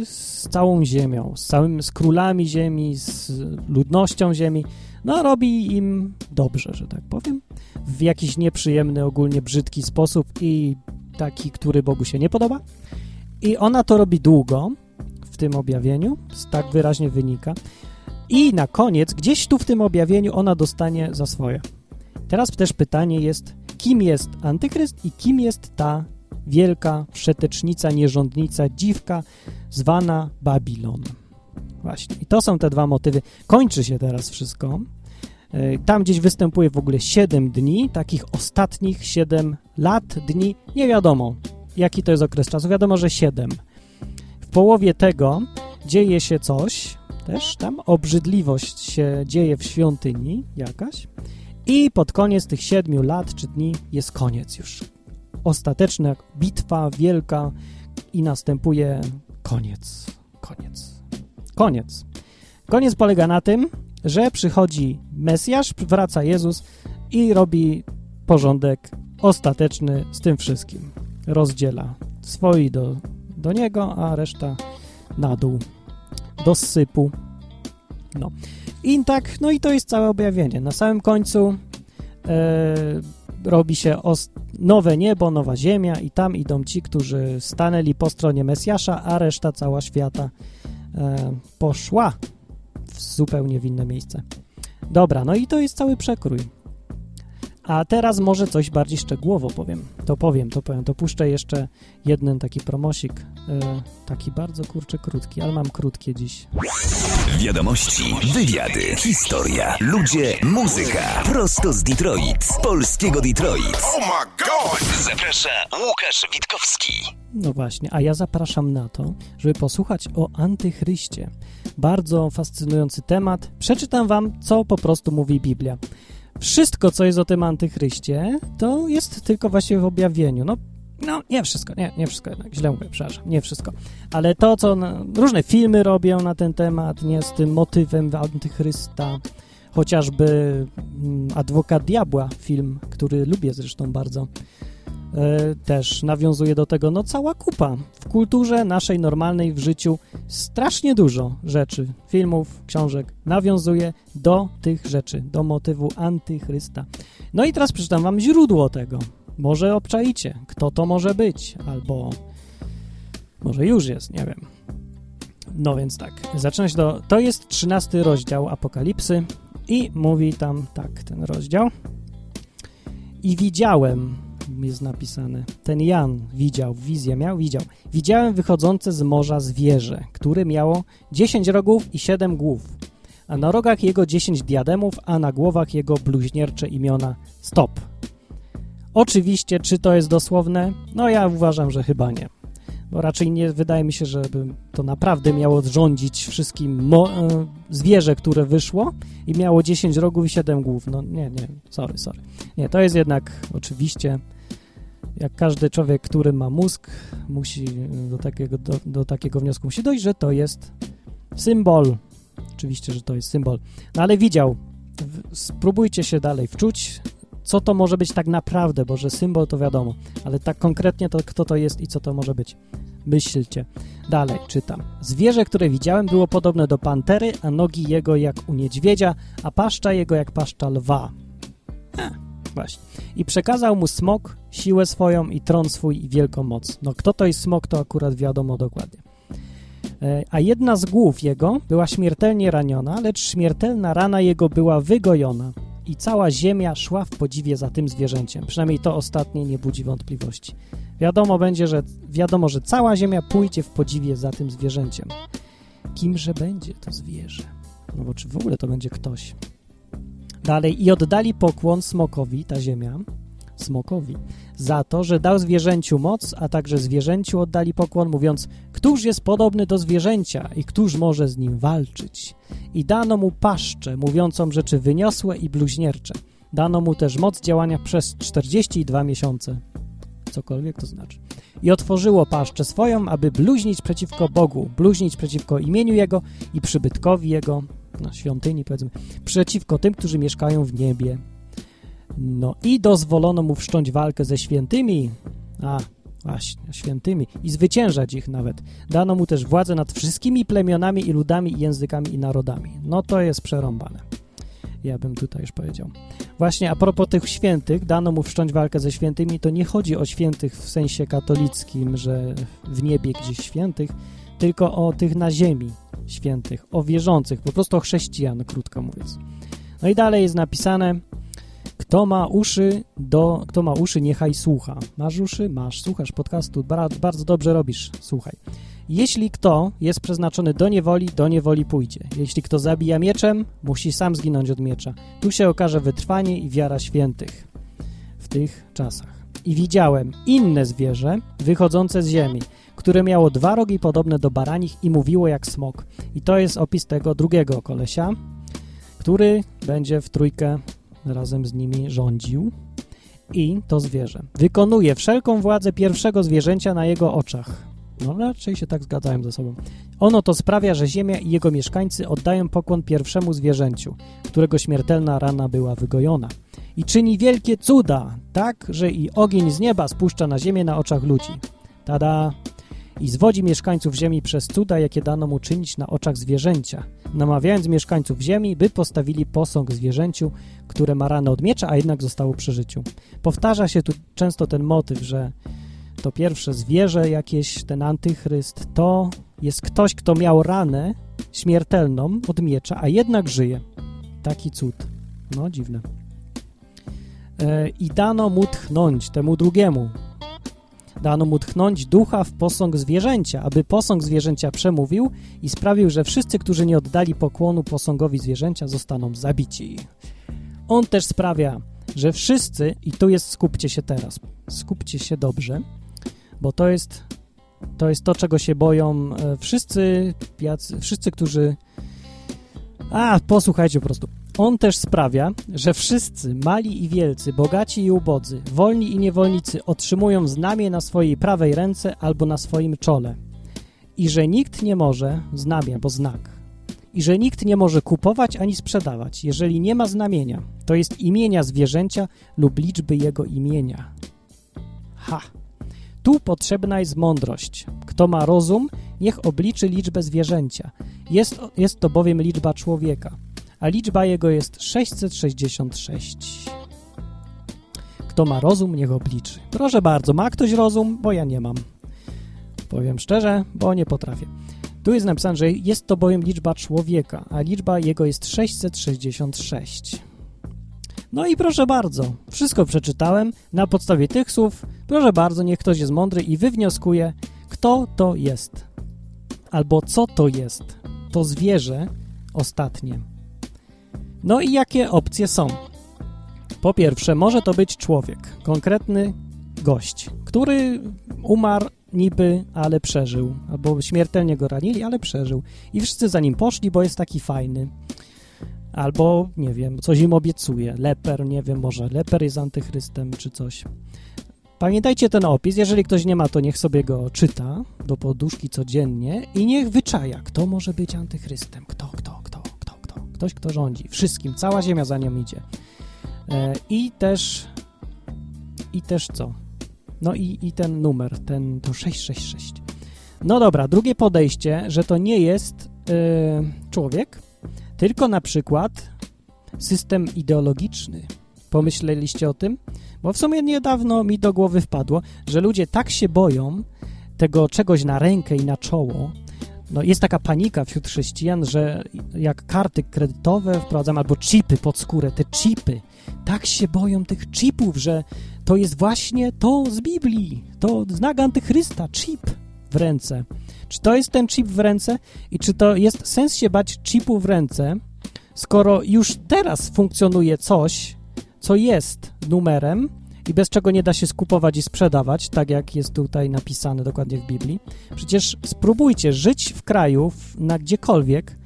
y, z całą ziemią, z całym, z królami ziemi, z ludnością ziemi. No, robi im dobrze, że tak powiem, w jakiś nieprzyjemny, ogólnie brzydki sposób i taki, który Bogu się nie podoba. I ona to robi długo w tym objawieniu, tak wyraźnie wynika. I na koniec, gdzieś tu w tym objawieniu ona dostanie za swoje. Teraz też pytanie jest, kim jest antychryst i kim jest ta wielka wszetecznica, nierządnica, dziwka zwana Babilon. Właśnie. I to są te dwa motywy. Kończy się teraz wszystko. E, Tam gdzieś występuje w ogóle 7 dni, takich ostatnich 7 lat, dni, nie wiadomo jaki to jest okres czasu, wiadomo, że 7. W połowie tego dzieje się coś, też tam obrzydliwość się dzieje w świątyni jakaś i pod koniec tych 7 lat czy dni jest koniec już. Ostateczna bitwa wielka i następuje koniec. Koniec. Koniec. Koniec polega na tym, że przychodzi Mesjasz, wraca Jezus i robi porządek ostateczny z tym wszystkim. Rozdziela swoi do, do niego, a reszta na dół, do sypu. No. I tak, no i to jest całe objawienie. Na samym końcu e, robi się nowe niebo, nowa ziemia i tam idą ci, którzy stanęli po stronie Mesjasza, a reszta cała świata e, poszła w zupełnie inne miejsce. Dobra, no i to jest cały przekrój. A teraz może coś bardziej szczegółowo powiem. To powiem, to powiem. To puszczę jeszcze jeden taki promosik. E, taki bardzo kurczę krótki, ale mam krótkie dziś. Wiadomości, wywiady, historia, ludzie, muzyka. Prosto z Detroit, z polskiego Detroit. Oh my god! Zaprasza Łukasz Witkowski. No właśnie, a ja zapraszam na to, żeby posłuchać o antychryście. Bardzo fascynujący temat. Przeczytam wam, co po prostu mówi Biblia. Wszystko, co jest o tym antychryście, to jest tylko właśnie w objawieniu. No, no nie wszystko, nie, nie wszystko jednak, źle mówię, przepraszam, nie wszystko. Ale to, co różne filmy robią na ten temat, nie, z tym motywem antychrysta, chociażby mm, Adwokat Diabła, film, który lubię zresztą bardzo, też nawiązuje do tego, no cała kupa. W kulturze naszej normalnej w życiu strasznie dużo rzeczy, filmów, książek nawiązuje do tych rzeczy, do motywu antychrysta. No i teraz przeczytam wam źródło tego. Może obczaicie, kto to może być, albo może już jest, nie wiem. No więc tak, zaczyna się do... To jest trzynasty rozdział Apokalipsy i mówi tam tak ten rozdział. I widziałem, jest napisane, ten Jan widział, wizję miał, widział. Widziałem wychodzące z morza zwierzę, które miało dziesięć rogów i siedem głów, a na rogach jego dziesięć diademów, a na głowach jego bluźniercze imiona stop. Oczywiście, czy to jest dosłowne? No ja uważam, że chyba nie. Bo raczej nie wydaje mi się, żeby to naprawdę miało rządzić wszystkim e, zwierzę, które wyszło i miało 10 rogów i 7 głów. No nie, nie, sorry, sorry. Nie, to jest jednak oczywiście, jak każdy człowiek, który ma mózg, musi do takiego, do, do takiego wniosku musi dojść, że to jest symbol. Oczywiście, że to jest symbol. No ale widział. Spróbujcie się dalej wczuć, co to może być tak naprawdę, bo że symbol to wiadomo, ale tak konkretnie to kto to jest i co to może być. Myślcie. Dalej czytam. Zwierzę, które widziałem, było podobne do pantery, a nogi jego jak u niedźwiedzia, a paszcza jego jak paszcza lwa. Ha, właśnie. I przekazał mu smok siłę swoją i tron swój i wielką moc. No kto to jest smok, to akurat wiadomo dokładnie. E, A jedna z głów jego była śmiertelnie raniona, lecz śmiertelna rana jego była wygojona i cała ziemia szła w podziwie za tym zwierzęciem. Przynajmniej to ostatnie nie budzi wątpliwości. Wiadomo będzie, że wiadomo, że cała ziemia pójdzie w podziwie za tym zwierzęciem. Kimże będzie to zwierzę? No bo czy w ogóle to będzie ktoś? Dalej, i oddali pokłon smokowi, ta ziemia, smokowi, za to, że dał zwierzęciu moc, a także zwierzęciu oddali pokłon, mówiąc, któż jest podobny do zwierzęcia i któż może z nim walczyć? I dano mu paszczę, mówiącą rzeczy wyniosłe i bluźniercze. Dano mu też moc działania przez 42 miesiące. Cokolwiek to znaczy. I otworzyło paszczę swoją, aby bluźnić przeciwko Bogu, bluźnić przeciwko imieniu Jego i przybytkowi Jego, no świątyni powiedzmy, przeciwko tym, którzy mieszkają w niebie. No i dozwolono mu wszcząć walkę ze świętymi, a właśnie, świętymi, i zwyciężać ich nawet. Dano mu też władzę nad wszystkimi plemionami i ludami, i językami i narodami. No to jest przerąbane. Ja bym tutaj już powiedział. Właśnie a propos tych świętych, dano mu wszcząć walkę ze świętymi, to nie chodzi o świętych w sensie katolickim, że w niebie gdzieś świętych, tylko o tych na ziemi świętych, o wierzących, po prostu o chrześcijan, krótko mówiąc. No i dalej jest napisane, kto ma uszy, do, kto ma uszy, niechaj słucha. Masz uszy? Masz. Słuchasz podcastu, Bar- bardzo dobrze robisz, słuchaj. Jeśli kto jest przeznaczony do niewoli, do niewoli pójdzie. Jeśli kto zabija mieczem, musi sam zginąć od miecza. Tu się okaże wytrwanie i wiara świętych w tych czasach. I widziałem inne zwierzę wychodzące z ziemi, które miało dwa rogi podobne do baranich i mówiło jak smok. I to jest opis tego drugiego kolesia, który będzie w trójkę razem z nimi rządził. I to zwierzę wykonuje wszelką władzę pierwszego zwierzęcia na jego oczach. No raczej się tak zgadzają ze sobą. Ono to sprawia, że Ziemia i jego mieszkańcy oddają pokłon pierwszemu zwierzęciu, którego śmiertelna rana była wygojona. I czyni wielkie cuda, tak, że i ogień z nieba spuszcza na ziemię na oczach ludzi. Tada! I zwodzi mieszkańców ziemi przez cuda, jakie dano mu czynić na oczach zwierzęcia, namawiając mieszkańców ziemi, by postawili posąg zwierzęciu, które ma ranę od miecza, a jednak zostało przy życiu. Powtarza się tu często ten motyw, że to pierwsze zwierzę jakieś, ten antychryst, to jest ktoś, kto miał ranę śmiertelną od miecza, a jednak żyje. Taki cud. No, dziwne. E, I dano mu tchnąć temu drugiemu. Dano mu tchnąć ducha w posąg zwierzęcia, aby posąg zwierzęcia przemówił i sprawił, że wszyscy, którzy nie oddali pokłonu posągowi zwierzęcia, zostaną zabici. On też sprawia, że wszyscy, i tu jest, skupcie się teraz, skupcie się dobrze, bo to jest to, jest to czego się boją e, wszyscy, wszyscy, którzy... A, posłuchajcie po prostu. On też sprawia, że wszyscy, mali i wielcy, bogaci i ubodzy, wolni i niewolnicy otrzymują znamię na swojej prawej ręce albo na swoim czole. I że nikt nie może, znamie, bo znak, i że nikt nie może kupować ani sprzedawać, jeżeli nie ma znamienia, to jest imienia zwierzęcia lub liczby jego imienia. Ha! Tu potrzebna jest mądrość. Kto ma rozum, niech obliczy liczbę zwierzęcia. Jest, jest to bowiem liczba człowieka, a liczba jego jest 666. Kto ma rozum, niech obliczy. Proszę bardzo, ma ktoś rozum? Bo ja nie mam. Powiem szczerze, bo nie potrafię. Tu jest napisane, że jest to bowiem liczba człowieka, a liczba jego jest 666. No i proszę bardzo, wszystko przeczytałem na podstawie tych słów. Proszę bardzo, niech ktoś jest mądry i wywnioskuje, kto to jest. Albo co to jest. To zwierzę ostatnie. No i jakie opcje są? Po pierwsze, może to być człowiek, konkretny gość, który umarł niby, ale przeżył, albo śmiertelnie go ranili, ale przeżył. I wszyscy za nim poszli, bo jest taki fajny. Albo, nie wiem, coś im obiecuje. Leper, nie wiem, może leper jest antychrystem, czy coś. Pamiętajcie ten opis, jeżeli ktoś nie ma, to niech sobie go czyta do poduszki codziennie i niech wyczaja, kto może być antychrystem, kto, kto, kto, ktoś, kto rządzi, wszystkim, cała ziemia za nią idzie. E, I też, i też co? No i, i ten numer, ten, to 666. No dobra, drugie podejście, że to nie jest e, człowiek, tylko na przykład system ideologiczny. Pomyśleliście o tym? Bo w sumie niedawno mi do głowy wpadło, że ludzie tak się boją tego czegoś na rękę i na czoło. No jest taka panika wśród chrześcijan, że jak karty kredytowe wprowadzam albo chipy pod skórę, te chipy, tak się boją tych chipów, że to jest właśnie to z Biblii, to znak antychrysta, chip w ręce. Czy to jest ten chip w ręce i czy to jest sens się bać chipu w ręce, skoro już teraz funkcjonuje coś, co jest numerem i bez czego nie da się skupować i sprzedawać, tak jak jest tutaj napisane dokładnie w Biblii. Przecież spróbujcie żyć w kraju, na gdziekolwiek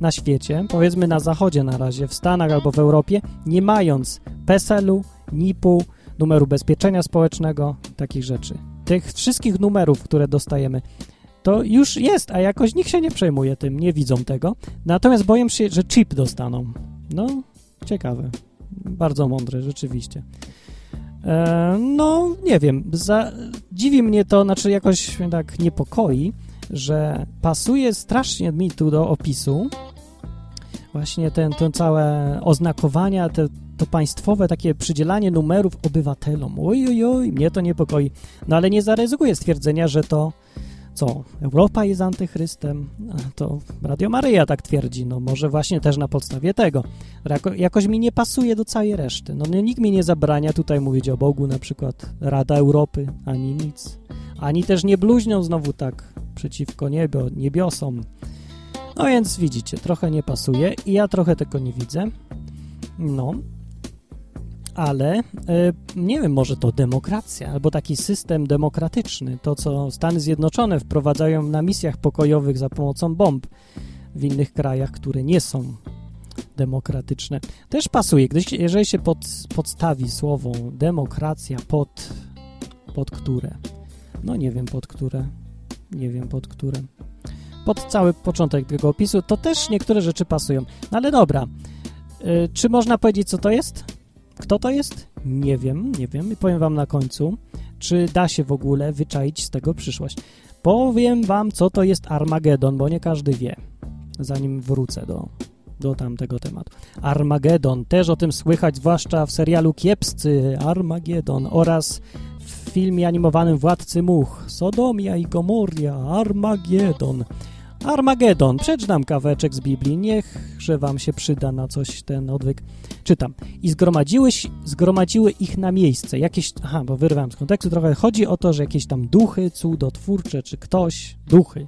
na świecie, powiedzmy na zachodzie na razie, w Stanach albo w Europie, nie mając PESEL-u, NIP-u, numeru bezpieczenia społecznego, takich rzeczy. Tych wszystkich numerów, które dostajemy, to już jest, a jakoś nikt się nie przejmuje tym, nie widzą tego. Natomiast boję się, że chip dostaną. No, ciekawe. Bardzo mądre, rzeczywiście. E, no, nie wiem. Za, dziwi mnie to, znaczy jakoś mnie tak niepokoi, że pasuje strasznie mi tu do opisu właśnie ten, ten całe oznakowania, te, to państwowe takie przydzielanie numerów obywatelom. Oj, oj, oj, mnie to niepokoi. No ale nie zaryzykuję stwierdzenia, że to co, Europa jest antychrystem? To Radio Maryja tak twierdzi, no może właśnie też na podstawie tego. Jako, jakoś mi nie pasuje do całej reszty. No nikt mi nie zabrania tutaj mówić o Bogu, na przykład Rada Europy, ani nic. Ani też nie bluźnią znowu tak przeciwko niebio, niebiosom. No więc widzicie, trochę nie pasuje i ja trochę tego nie widzę. No, ale y, nie wiem, może to demokracja albo taki system demokratyczny, to co Stany Zjednoczone wprowadzają na misjach pokojowych za pomocą bomb w innych krajach, które nie są demokratyczne. Też pasuje, gdyś, jeżeli się pod, podstawi słowo demokracja pod, pod które? No nie wiem pod które, nie wiem pod które. Pod cały początek tego opisu, to też niektóre rzeczy pasują. No ale dobra, y, czy można powiedzieć, co to jest? Kto to jest? Nie wiem, nie wiem i powiem wam na końcu, czy da się w ogóle wyczaić z tego przyszłość. Powiem wam, co to jest Armagedon, bo nie każdy wie, zanim wrócę do, do tamtego tematu. Armagedon, też o tym słychać, zwłaszcza w serialu Kiepscy, Armagedon oraz w filmie animowanym Władcy Much, Sodomia i Gomoria, Armagedon. Armagedon, przeczytam kaweczek z Biblii, niechże wam się przyda na coś ten odwyk. Czytam. I zgromadziły, zgromadziły ich na miejsce. Jakieś, aha, bo wyrwałem z kontekstu trochę. Chodzi o to, że jakieś tam duchy cudotwórcze, czy ktoś, duchy,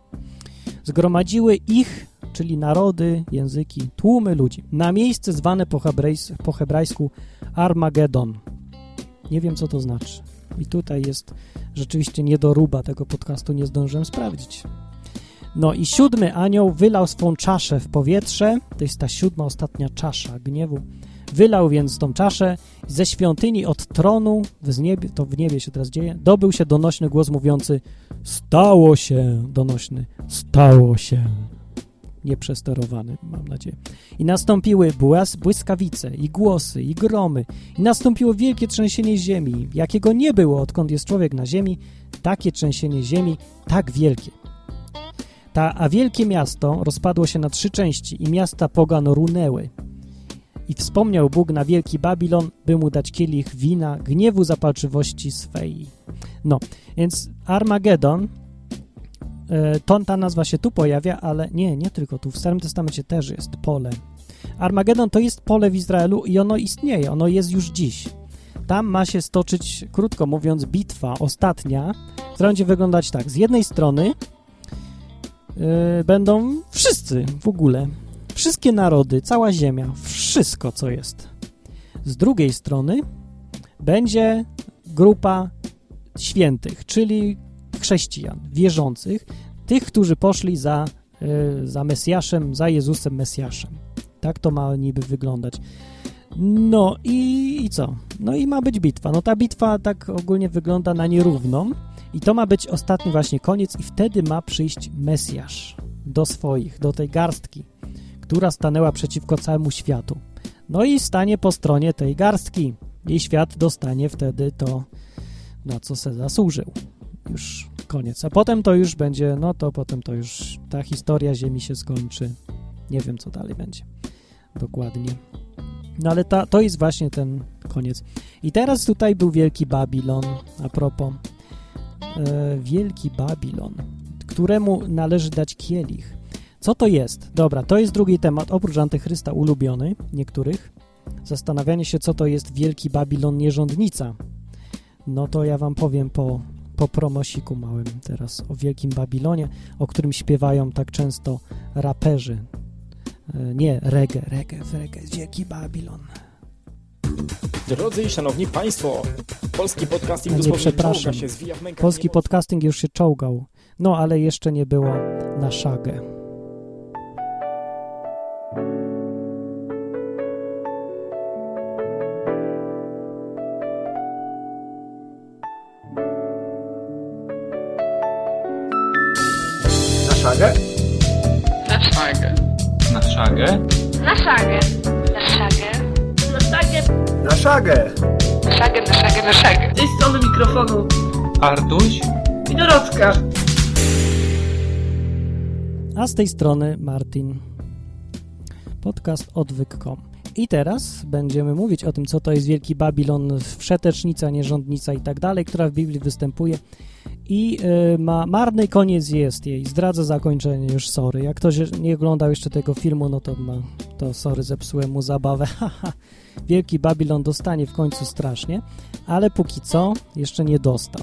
zgromadziły ich, czyli narody, języki, tłumy ludzi, na miejsce zwane po, hebrajs, po hebrajsku Armagedon. Nie wiem, co to znaczy. I tutaj jest rzeczywiście niedoruba tego podcastu, nie zdążyłem sprawdzić. No i siódmy anioł wylał swą czaszę w powietrze, to jest ta siódma, ostatnia czasza gniewu. Wylał więc tą czaszę ze świątyni od tronu, w niebie, to w niebie się teraz dzieje, dobył się donośny głos mówiący stało się, donośny, stało się. Nieprzesterowany, mam nadzieję. I nastąpiły błas, błyskawice, i głosy, i gromy, i nastąpiło wielkie trzęsienie ziemi, jakiego nie było, odkąd jest człowiek na ziemi, takie trzęsienie ziemi, tak wielkie. Ta, a wielkie miasto rozpadło się na trzy części i miasta pogan runęły. I wspomniał Bóg na wielki Babilon, by mu dać kielich wina gniewu zapalczywości swej. No, więc Armagedon e, to, ta nazwa się tu pojawia, ale nie, nie tylko tu. W Starym Testamencie też jest pole. Armagedon to jest pole w Izraelu i ono istnieje, ono jest już dziś. Tam ma się stoczyć, krótko mówiąc, bitwa ostatnia, która będzie wyglądać tak. Z jednej strony yy, będą wszyscy w ogóle, wszystkie narody, cała ziemia, wszystko co jest. Z drugiej strony będzie grupa świętych, czyli chrześcijan, wierzących, tych, którzy poszli za, yy, za Mesjaszem, za Jezusem Mesjaszem. Tak to ma niby wyglądać. No i, i co? No i ma być bitwa. No ta bitwa tak ogólnie wygląda na nierówną i to ma być ostatni właśnie koniec i wtedy ma przyjść Mesjasz do swoich, do tej garstki, która stanęła przeciwko całemu światu. No i stanie po stronie tej garstki i świat dostanie wtedy to, na co se zasłużył. Już koniec. A potem to już będzie, no to potem to już ta historia Ziemi się skończy. Nie wiem, co dalej będzie. Dokładnie. No ale ta, to jest właśnie ten koniec. I teraz tutaj był Wielki Babilon, a propos. E, Wielki Babilon, któremu należy dać kielich. Co to jest? Dobra, to jest drugi temat, oprócz Antychrysta ulubiony niektórych. Zastanawianie się, co to jest Wielki Babilon Nierządnica. No to ja wam powiem po, po promosiku małym teraz o Wielkim Babilonie, o którym śpiewają tak często raperzy. E, Nie, reggae, reggae, reggae, Wielki Babilon. Drodzy i szanowni państwo, polski podcasting nie przepraszam. się, zwija w mękach Polski podcasting już się czołgał. No, ale jeszcze nie było na szagę. Na szagę? Na szagę. Na szagę? Na szagę. Na szagę. Na szagę. Na szagę! Na szagę, na szagę. Z tej strony mikrofonu Artuś? i Dorotka. A z tej strony Martin. Podcast odwyk.com. I teraz będziemy mówić o tym, co to jest Wielki Babilon, wszetecznica, nierządnica i tak dalej, która w Biblii występuje i y, ma marny koniec jest jej. Zdradzę zakończenie już, sorry. Jak ktoś nie oglądał jeszcze tego filmu, no to ma, to sorry, zepsułem mu zabawę. [LAUGHS] Wielki Babilon dostanie w końcu strasznie, ale póki co jeszcze nie dostał.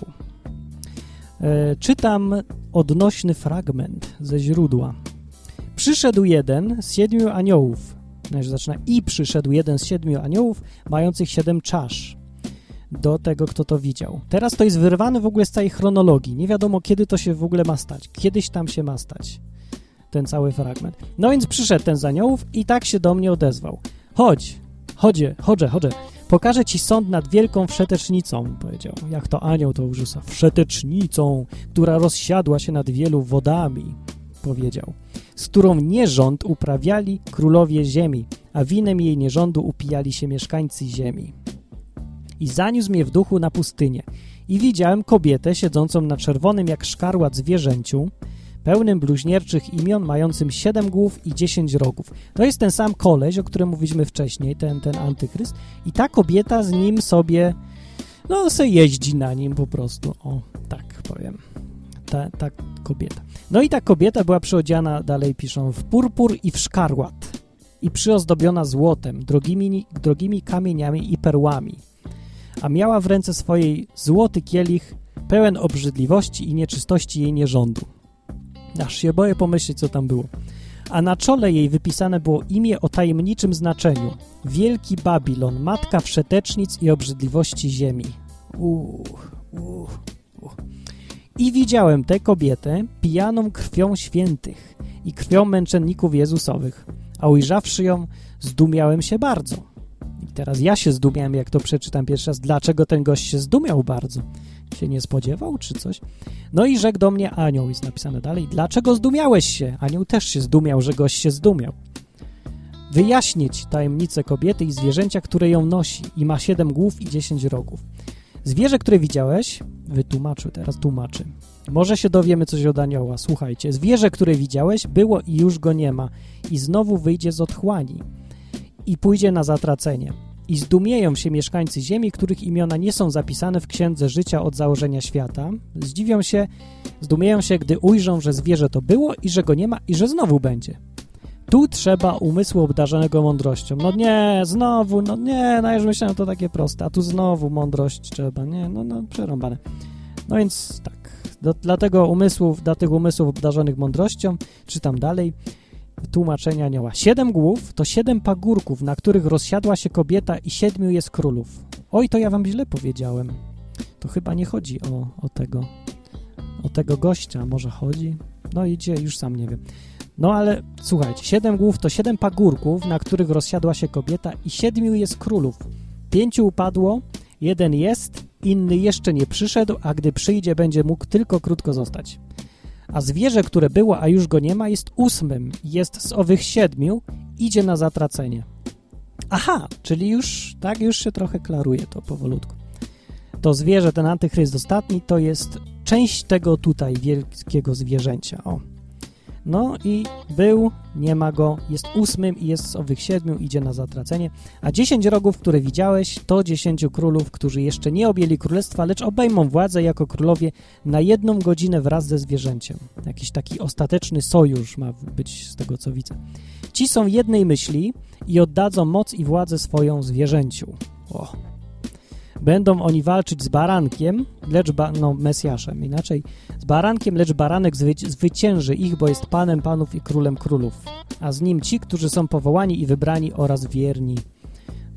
E, czytam odnośny fragment ze źródła. Przyszedł jeden z siedmiu aniołów, znaczy zaczyna i przyszedł jeden z siedmiu aniołów mających siedem czasz do tego, kto to widział. Teraz to jest wyrwane w ogóle z całej chronologii. Nie wiadomo, kiedy to się w ogóle ma stać. Kiedyś tam się ma stać ten cały fragment. No więc przyszedł ten z aniołów i tak się do mnie odezwał. Chodź, chodzie, chodzę, chodzę. Pokażę ci sąd nad wielką wszetecznicą, powiedział. Jak to anioł to użył. Wszetecznicą, która rozsiadła się nad wielu wodami, powiedział. Z którą nierząd uprawiali królowie ziemi, a winem jej nierządu upijali się mieszkańcy ziemi. I zaniósł mnie w duchu na pustynię. I widziałem kobietę siedzącą na czerwonym jak szkarłat zwierzęciu, pełnym bluźnierczych imion, mającym siedem głów i dziesięć rogów. To jest ten sam koleś, o którym mówiliśmy wcześniej, ten, ten antychryst. I ta kobieta z nim sobie, no, se jeździ na nim po prostu. O, tak powiem. Ta, ta kobieta. No i ta kobieta była przyodziana, dalej piszą, w purpur i w szkarłat. I przyozdobiona złotem, drogimi, drogimi kamieniami i perłami. A miała w ręce swojej złoty kielich, pełen obrzydliwości i nieczystości jej nierządu. Aż się boję pomyśleć, co tam było. A na czole jej wypisane było imię o tajemniczym znaczeniu. Wielki Babilon, matka wszetecznic i obrzydliwości ziemi. Uch, uch, uch. I widziałem tę kobietę pijaną krwią świętych i krwią męczenników Jezusowych. A ujrzawszy ją, zdumiałem się bardzo. Teraz ja się zdumiałem, jak to przeczytam pierwszy raz. Dlaczego ten gość się zdumiał bardzo? Się nie spodziewał, czy coś? No i rzekł do mnie anioł, jest napisane dalej. Dlaczego zdumiałeś się? Anioł też się zdumiał, że gość się zdumiał. Wyjaśnić tajemnicę kobiety i zwierzęcia, które ją nosi i ma siedem głów i dziesięć rogów. Zwierzę, które widziałeś, wytłumaczył, teraz tłumaczy. Może się dowiemy coś od anioła. Słuchajcie, zwierzę, które widziałeś, było i już go nie ma i znowu wyjdzie z otchłani i pójdzie na zatracenie. i zdumieją się mieszkańcy ziemi, których imiona nie są zapisane w księdze życia od założenia świata. Zdziwią się, zdumieją się, gdy ujrzą, że zwierzę to było i że go nie ma i że znowu będzie. Tu trzeba umysłu obdarzonego mądrością. No nie, znowu, no nie, no już myślałem, to takie proste, a tu znowu mądrość trzeba, nie, no, no przerąbane. No więc tak, do, dlatego umysłów, dla tych umysłów obdarzonych mądrością, czytam dalej, tłumaczenia anioła. Siedem głów to siedem pagórków, na których rozsiadła się kobieta i siedmiu jest królów. Oj, to ja wam źle powiedziałem. To chyba nie chodzi o, o tego, o tego gościa, może chodzi? No idzie, już sam nie wiem. No ale słuchajcie, siedem głów to siedem pagórków, na których rozsiadła się kobieta i siedmiu jest królów. Pięciu upadło, jeden jest, inny jeszcze nie przyszedł, a gdy przyjdzie, będzie mógł tylko krótko zostać. A zwierzę, które było, a już go nie ma, jest ósmym. Jest z owych siedmiu, idzie na zatracenie. Aha, czyli już, tak, już się trochę klaruje to powolutku. To zwierzę, ten antychryst ostatni, to jest część tego tutaj wielkiego zwierzęcia. O. No i był, nie ma go, jest ósmym i jest z owych siedmiu, idzie na zatracenie. A dziesięć rogów, które widziałeś, to dziesięciu królów, którzy jeszcze nie objęli królestwa, lecz obejmą władzę jako królowie na jedną godzinę wraz ze zwierzęciem. Jakiś taki ostateczny sojusz ma być z tego, co widzę. Ci są jednej myśli i oddadzą moc i władzę swoją zwierzęciu. O. Będą oni walczyć z barankiem, lecz ba no, Mesjaszem, inaczej z barankiem, lecz baranek zwy zwycięży ich, bo jest panem panów i królem królów, a z nim ci, którzy są powołani i wybrani oraz wierni.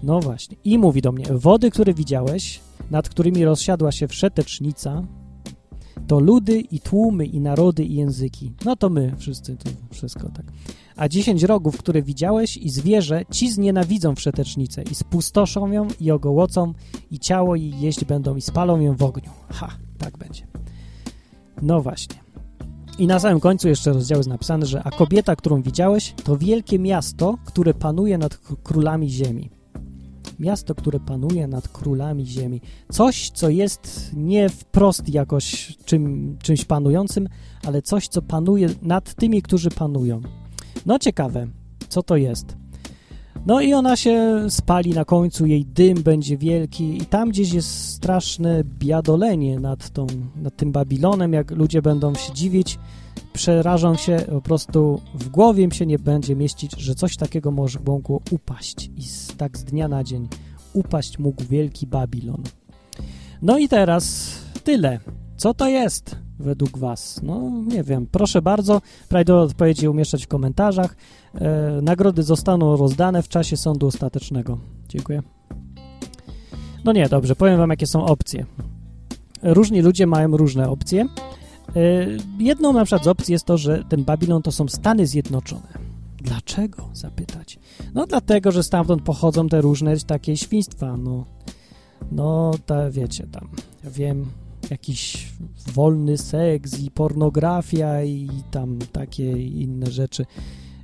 No właśnie. I mówi do mnie, wody, które widziałeś, nad którymi rozsiadła się wszetecznica, to ludy i tłumy i narody i języki. No to my wszyscy, to wszystko tak. A dziesięć rogów, które widziałeś i zwierzę, ci znienawidzą wszetecznicę i spustoszą ją i ogołocą i ciało jej jeść będą i spalą ją w ogniu. Ha, tak będzie. No właśnie. I na samym końcu jeszcze rozdział jest napisany, że a kobieta, którą widziałeś, to wielkie miasto, które panuje nad królami ziemi. Miasto, które panuje nad królami ziemi. Coś, co jest nie wprost jakoś czym, czymś panującym, ale coś, co panuje nad tymi, którzy panują. No ciekawe, co to jest. No i ona się spali na końcu, jej dym będzie wielki i tam gdzieś jest straszne biadolenie nad, tą, nad tym Babilonem, jak ludzie będą się dziwić, przerażą się, po prostu w głowie im się nie będzie mieścić, że coś takiego może mogło upaść i z, tak z dnia na dzień upaść mógł wielki Babilon. No i teraz tyle. Co to jest według Was? No nie wiem, proszę bardzo, prawidłowe odpowiedzi umieszczać w komentarzach. E, nagrody zostaną rozdane w czasie sądu ostatecznego. Dziękuję. No nie, dobrze, powiem Wam jakie są opcje. Różni ludzie mają różne opcje. E, jedną na przykład z opcji jest to, że ten Babilon to są Stany Zjednoczone. Dlaczego? Zapytać. No dlatego, że stamtąd pochodzą te różne takie świństwa, no. No, ta, wiecie, tam, ja wiem, jakiś wolny seks i pornografia i tam takie inne rzeczy.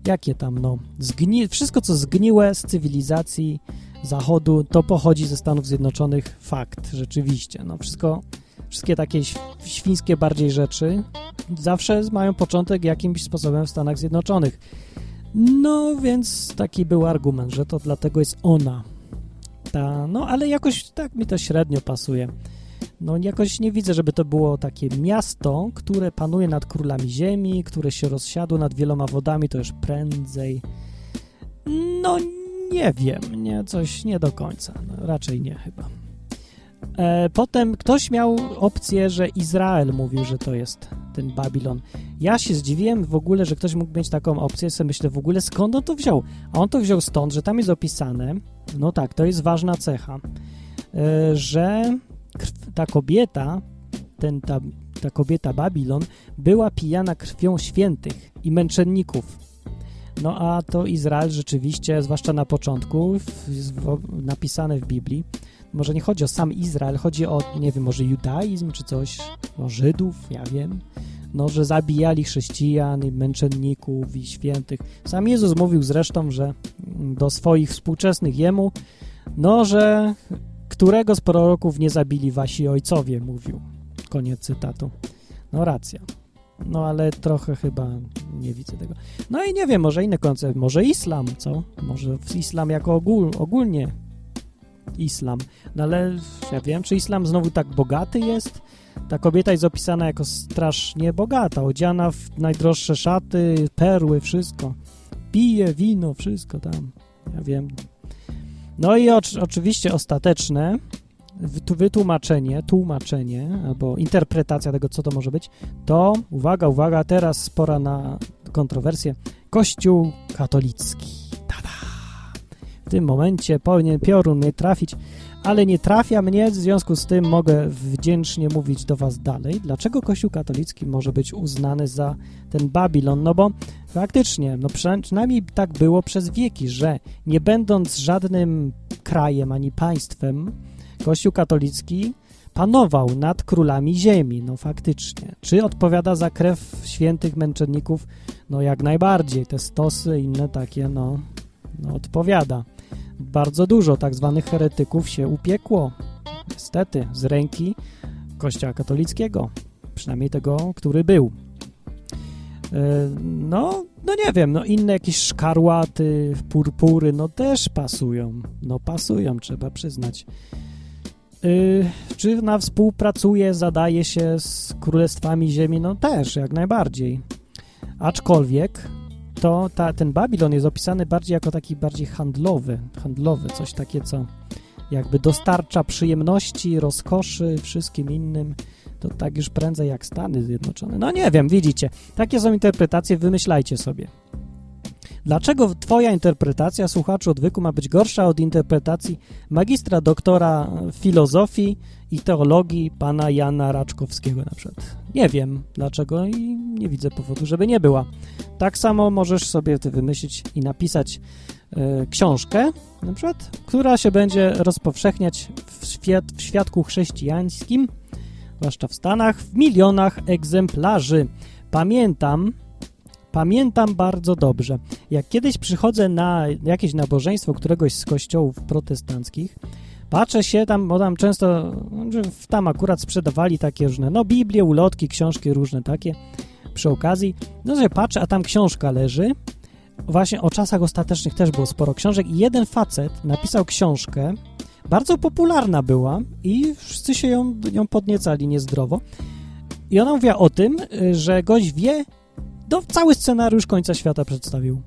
Jakie tam, no, zgni wszystko, co zgniłe z cywilizacji Zachodu, to pochodzi ze Stanów Zjednoczonych. Fakt, rzeczywiście. No, wszystko, wszystkie takie świńskie bardziej rzeczy zawsze mają początek jakimś sposobem w Stanach Zjednoczonych. No, więc taki był argument, że to dlatego jest ona. Ta, no, ale jakoś tak mi to średnio pasuje. No, jakoś nie widzę, żeby to było takie miasto, które panuje nad królami ziemi, które się rozsiadło nad wieloma wodami, to już prędzej. No, nie wiem, nie, coś nie do końca. No, raczej nie chyba. E, potem ktoś miał opcję, że Izrael mówił, że to jest ten Babilon. Ja się zdziwiłem w ogóle, że ktoś mógł mieć taką opcję. Sobie myślę w ogóle skąd on to wziął. A on to wziął stąd, że tam jest opisane, no tak, to jest ważna cecha, e, że ta kobieta, ten, ta, ta kobieta Babilon, była pijana krwią świętych i męczenników. No a to Izrael rzeczywiście, zwłaszcza na początku, napisane w Biblii. Może nie chodzi o sam Izrael, chodzi o, nie wiem, może judaizm czy coś, o Żydów, ja wiem. No, że zabijali chrześcijan i męczenników i świętych. Sam Jezus mówił zresztą, że do swoich współczesnych jemu, no, że którego z proroków nie zabili wasi ojcowie, mówił. Koniec cytatu. No racja. No ale trochę chyba nie widzę tego. No i nie wiem, może inny koncept, może islam, co? Może islam jako ogól, ogólnie Islam. No ale ja wiem, czy islam znowu tak bogaty jest? Ta kobieta jest opisana jako strasznie bogata, odziana w najdroższe szaty, perły, wszystko. Pije wino, wszystko tam. Ja wiem. No i oczy- oczywiście ostateczne wytłumaczenie, tłumaczenie albo interpretacja tego, co to może być, to uwaga, uwaga, teraz pora na kontrowersję. Kościół katolicki. Tada! W tym momencie powinien piorun mnie trafić, ale nie trafia mnie, w związku z tym mogę wdzięcznie mówić do Was dalej. Dlaczego Kościół katolicki może być uznany za ten Babilon? No bo faktycznie, no przyna- przynajmniej tak było przez wieki, że nie będąc żadnym krajem ani państwem, Kościół katolicki panował nad królami ziemi, no faktycznie. Czy odpowiada za krew świętych męczenników? No jak najbardziej, te stosy, inne takie, no, no odpowiada. Bardzo dużo tak zwanych heretyków się upiekło, niestety, z ręki Kościoła katolickiego, przynajmniej tego, który był. E, No, no nie wiem, no inne jakieś szkarłaty, purpury, no też pasują. No pasują, trzeba przyznać. Y, czy na współpracuje, zadaje się z królestwami ziemi? No też, jak najbardziej. Aczkolwiek to ta, ten Babilon jest opisany bardziej jako taki bardziej handlowy, handlowy, coś takie, co jakby dostarcza przyjemności, rozkoszy wszystkim innym, to tak już prędzej jak Stany Zjednoczone. No nie wiem, widzicie, takie są interpretacje, wymyślajcie sobie. Dlaczego twoja interpretacja, słuchaczu odwyku, ma być gorsza od interpretacji magistra doktora filozofii i teologii pana Jana Raczkowskiego na przykład? Nie wiem dlaczego i nie widzę powodu, żeby nie była. Tak samo możesz sobie ty wymyślić i napisać e, książkę, na przykład, która się będzie rozpowszechniać w, świat, w świadku chrześcijańskim, zwłaszcza w Stanach, w milionach egzemplarzy. Pamiętam, Pamiętam bardzo dobrze, jak kiedyś przychodzę na jakieś nabożeństwo któregoś z kościołów protestanckich, patrzę się tam, bo tam często, tam akurat sprzedawali takie różne, no Biblię, ulotki, książki różne takie przy okazji, no że patrzę, a tam książka leży, właśnie o czasach ostatecznych też było sporo książek i jeden facet napisał książkę, bardzo popularna była i wszyscy się ją, ją podniecali niezdrowo i ona mówiła o tym, że gość wie, to cały scenariusz końca świata przedstawił.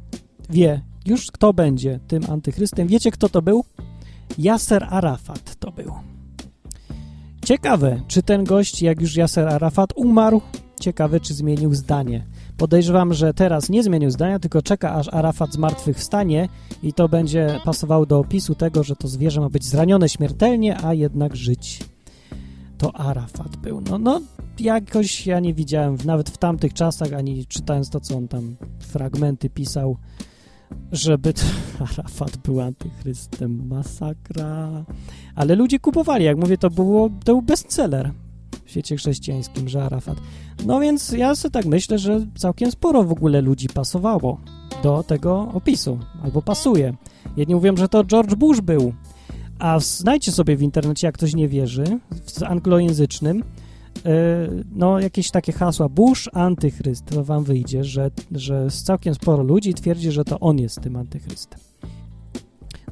Wie już, kto będzie tym antychrystem. Wiecie, kto to był? Yasser Arafat to był. Ciekawe, czy ten gość, jak już Yasser Arafat umarł, ciekawe, czy zmienił zdanie. Podejrzewam, że teraz nie zmienił zdania, tylko czeka, aż Arafat z martwych wstanie i to będzie pasowało do opisu tego, że to zwierzę ma być zranione śmiertelnie, a jednak żyć. To Arafat był. No, no jakoś ja nie widziałem, nawet w tamtych czasach, ani czytając to, co on tam fragmenty pisał, żeby to, [LAUGHS] Arafat był antychrystem, masakra. Ale ludzie kupowali, jak mówię, to, było, to był bestseller w świecie chrześcijańskim, że Arafat. No więc ja sobie tak myślę, że całkiem sporo w ogóle ludzi pasowało do tego opisu, albo pasuje. Jedni mówią, że to George Bush był, a znajdźcie sobie w internecie, jak ktoś nie wierzy, w anglojęzycznym, no jakieś takie hasła Bush antychryst, to wam wyjdzie, że, że całkiem sporo ludzi twierdzi, że to on jest tym antychrystem.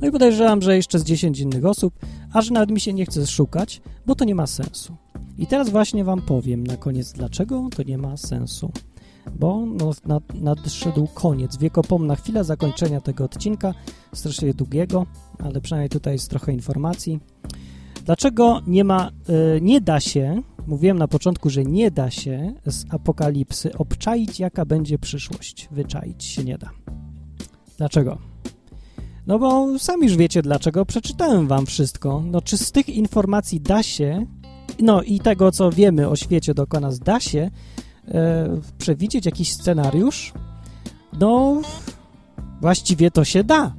No i podejrzewam, że jeszcze z 10 innych osób, aż nawet mi się nie chce szukać, bo to nie ma sensu. I teraz właśnie wam powiem na koniec, dlaczego to nie ma sensu. Bo no, nad, nadszedł koniec, wiekopomna chwila zakończenia tego odcinka, strasznie długiego, ale przynajmniej tutaj jest trochę informacji. Dlaczego nie ma, y, nie da się, mówiłem na początku, że nie da się z apokalipsy obczaić, jaka będzie przyszłość. Wyczaić się nie da. Dlaczego? No bo sami już wiecie dlaczego, przeczytałem wam wszystko. No czy z tych informacji da się, no i tego, co wiemy o świecie dookoła nas, da się e, przewidzieć jakiś scenariusz? No, właściwie to się da.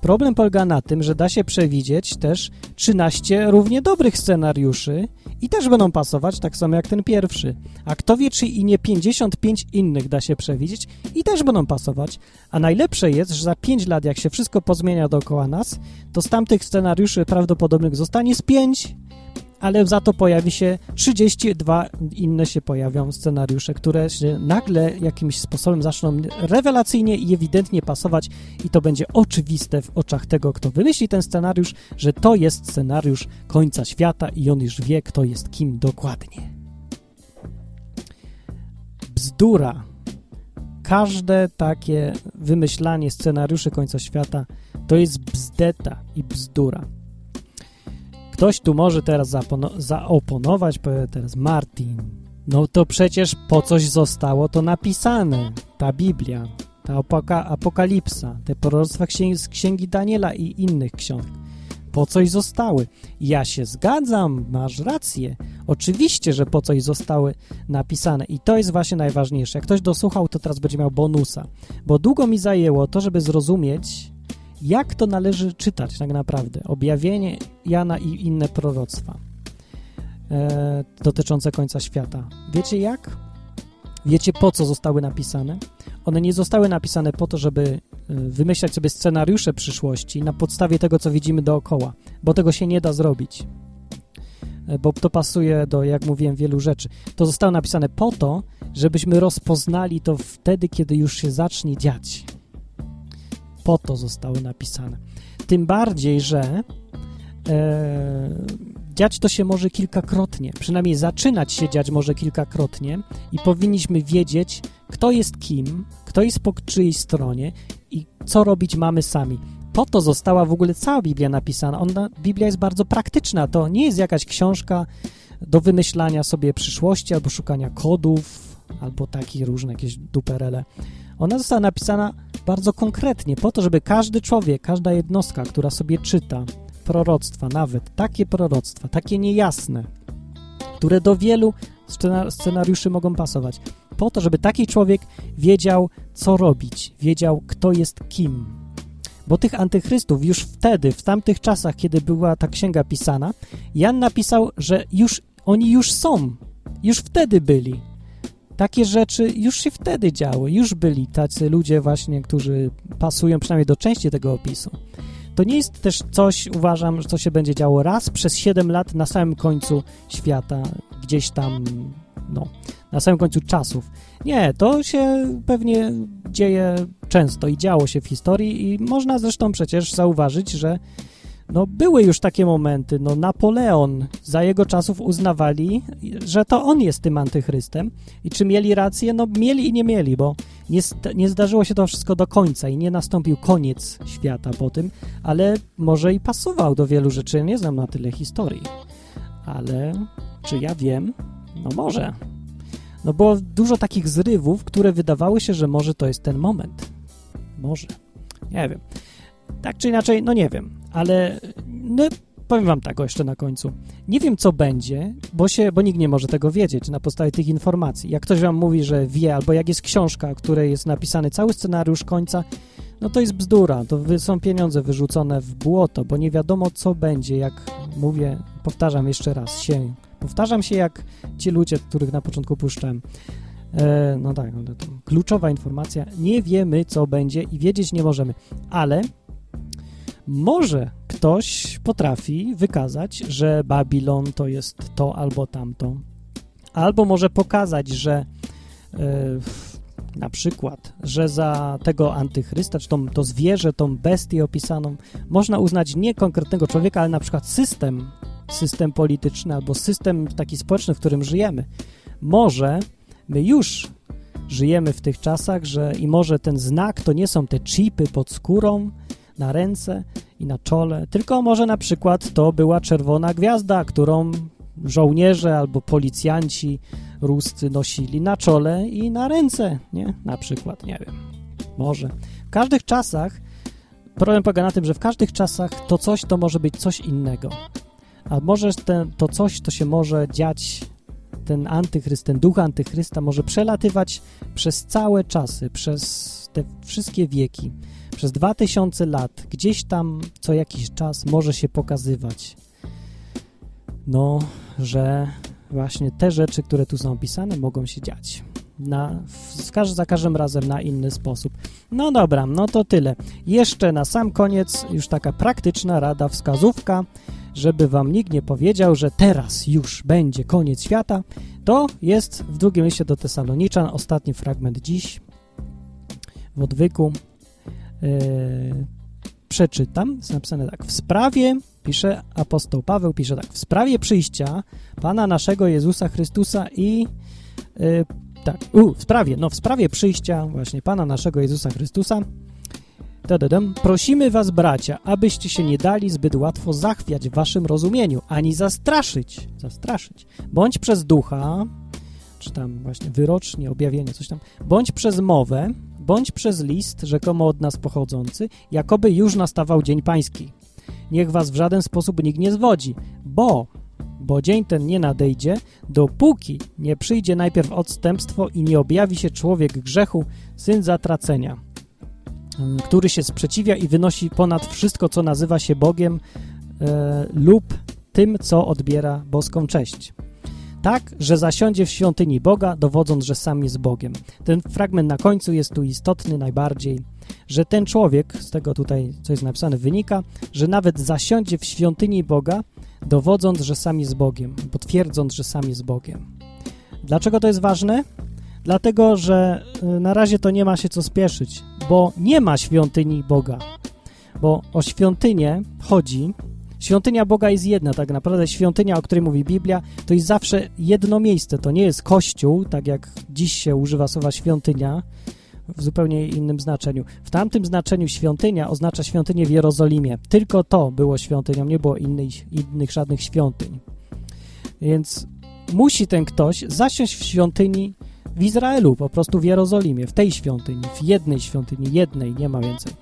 Problem polega na tym, że da się przewidzieć też 13 równie dobrych scenariuszy i też będą pasować tak samo jak ten pierwszy. A kto wie, czy i nie 55 innych da się przewidzieć i też będą pasować. A najlepsze jest, że za 5 lat, jak się wszystko pozmienia dookoła nas, to z tamtych scenariuszy prawdopodobnych zostanie z 5, ale za to pojawi się 32 inne się pojawią scenariusze, które się nagle jakimś sposobem zaczną rewelacyjnie i ewidentnie pasować i to będzie oczywiste w oczach tego, kto wymyśli ten scenariusz, że to jest scenariusz końca świata i on już wie, kto jest kim dokładnie. Bzdura. Każde takie wymyślanie scenariuszy końca świata to jest bzdeta i bzdura. Ktoś tu może teraz zaopono- zaoponować, powie teraz Martin. No to przecież po coś zostało to napisane. Ta Biblia, ta apoka- apokalipsa, te proroctwa z księgi Daniela i innych ksiąg. Po coś zostały. Ja się zgadzam, masz rację. Oczywiście, że po coś zostały napisane. I to jest właśnie najważniejsze. Jak ktoś dosłuchał, to teraz będzie miał bonusa. Bo długo mi zajęło to, żeby zrozumieć, jak to należy czytać tak naprawdę. Objawienie Jana i inne proroctwa e, dotyczące końca świata. Wiecie jak? Wiecie po co zostały napisane? One nie zostały napisane po to, żeby e, wymyślać sobie scenariusze przyszłości na podstawie tego, co widzimy dookoła, bo tego się nie da zrobić. E, Bo to pasuje do, jak mówiłem, wielu rzeczy. To zostało napisane po to, żebyśmy rozpoznali to wtedy, kiedy już się zacznie dziać po to zostały napisane. Tym bardziej, że e, dziać to się może kilkakrotnie, przynajmniej zaczynać się dziać może kilkakrotnie i powinniśmy wiedzieć, kto jest kim, kto jest po czyjej stronie i co robić mamy sami. Po to została w ogóle cała Biblia napisana. Ona, Biblia jest bardzo praktyczna. To nie jest jakaś książka do wymyślania sobie przyszłości albo szukania kodów albo takie różne jakieś duperele. Ona została napisana bardzo konkretnie, po to, żeby każdy człowiek, każda jednostka, która sobie czyta proroctwa, nawet takie proroctwa, takie niejasne, które do wielu scenariuszy mogą pasować, po to, żeby taki człowiek wiedział, co robić, wiedział, kto jest kim. Bo tych antychrystów już wtedy, w tamtych czasach, kiedy była ta księga pisana, Jan napisał, że już oni już są, już wtedy byli. Takie rzeczy już się wtedy działy, już byli tacy ludzie właśnie, którzy pasują przynajmniej do części tego opisu. To nie jest też coś, uważam, co się będzie działo raz przez 7 lat na samym końcu świata, gdzieś tam, no, na samym końcu czasów. Nie, to się pewnie dzieje często i działo się w historii i można zresztą przecież zauważyć, że no były już takie momenty, no Napoleon za jego czasów uznawali, że to on jest tym antychrystem i czy mieli rację? No mieli i nie mieli, bo nie, nie zdarzyło się to wszystko do końca i nie nastąpił koniec świata po tym, ale może i pasował do wielu rzeczy, nie znam na tyle historii, ale czy ja wiem? No może. No było dużo takich zrywów, które wydawały się, że może to jest ten moment. Może. Nie wiem. Tak czy inaczej, no nie wiem, ale no, powiem wam tak jeszcze na końcu. Nie wiem, co będzie, bo, się, bo nikt nie może tego wiedzieć na podstawie tych informacji. Jak ktoś wam mówi, że wie, albo jak jest książka, której jest napisany cały scenariusz końca, no to jest bzdura. To są pieniądze wyrzucone w błoto, bo nie wiadomo, co będzie, jak mówię, powtarzam jeszcze raz, się. Powtarzam się jak ci ludzie, których na początku puszczałem. E, no tak, kluczowa informacja. Nie wiemy, co będzie i wiedzieć nie możemy, ale może ktoś potrafi wykazać, że Babilon to jest to albo tamto, albo może pokazać, że yy, na przykład, że za tego antychrysta, czy to, to zwierzę, tą bestię opisaną, można uznać nie konkretnego człowieka, ale na przykład system, system polityczny albo system taki społeczny, w którym żyjemy. Może my już żyjemy w tych czasach, że i może ten znak to nie są te chipy pod skórą, na ręce i na czole, tylko może na przykład to była czerwona gwiazda, którą żołnierze albo policjanci ruscy nosili na czole i na ręce, nie? Na przykład, nie wiem. Może. W każdych czasach, problem polega na tym, że w każdych czasach to coś to może być coś innego. A może ten, to coś to się może dziać, ten antychryst, ten duch antychrysta może przelatywać przez całe czasy, przez te wszystkie wieki przez 2000 lat gdzieś tam co jakiś czas może się pokazywać, no, że właśnie te rzeczy, które tu są opisane, mogą się dziać. Na, w, za każdym razem na inny sposób. No dobra, no to tyle. Jeszcze na sam koniec już taka praktyczna rada, wskazówka, żeby wam nikt nie powiedział, że teraz już będzie koniec świata, to jest w drugim liście do Tesaloniczan, ostatni fragment dziś w odwyku. Yy, przeczytam, jest napisane tak. W sprawie, pisze apostoł Paweł, pisze tak. W sprawie przyjścia Pana naszego Jezusa Chrystusa i yy, tak, u, w sprawie, no w sprawie przyjścia właśnie Pana naszego Jezusa Chrystusa Tadadam. Prosimy was, bracia, abyście się nie dali zbyt łatwo zachwiać w waszym rozumieniu, ani zastraszyć, zastraszyć, bądź przez ducha, czy tam właśnie wyrocznie, objawienie, coś tam, bądź przez mowę, bądź przez list, rzekomo od nas pochodzący, jakoby już nastawał dzień pański. Niech was w żaden sposób nikt nie zwodzi, bo, bo dzień ten nie nadejdzie, dopóki nie przyjdzie najpierw odstępstwo i nie objawi się człowiek grzechu, syn zatracenia który się sprzeciwia i wynosi ponad wszystko, co nazywa się Bogiem e, lub tym, co odbiera boską cześć. Tak, że zasiądzie w świątyni Boga, dowodząc, że sam jest Bogiem. Ten fragment na końcu jest tu istotny najbardziej, że ten człowiek, z tego tutaj, co jest napisane, wynika, że nawet zasiądzie w świątyni Boga, dowodząc, że sam jest Bogiem, potwierdząc, że sam jest Bogiem. Dlaczego to jest ważne? Dlatego, że y, na razie to nie ma się co spieszyć, bo nie ma świątyni Boga. Bo o świątynię chodzi. Świątynia Boga jest jedna, tak naprawdę. Świątynia, o której mówi Biblia, to jest zawsze jedno miejsce. To nie jest kościół, tak jak dziś się używa słowa świątynia, w zupełnie innym znaczeniu. W tamtym znaczeniu świątynia oznacza świątynię w Jerozolimie. Tylko to było świątynią, nie było innych, innych żadnych świątyń. Więc musi ten ktoś zasiąść w świątyni w Izraelu, po prostu w Jerozolimie, w tej świątyni, w jednej świątyni, jednej, nie ma więcej.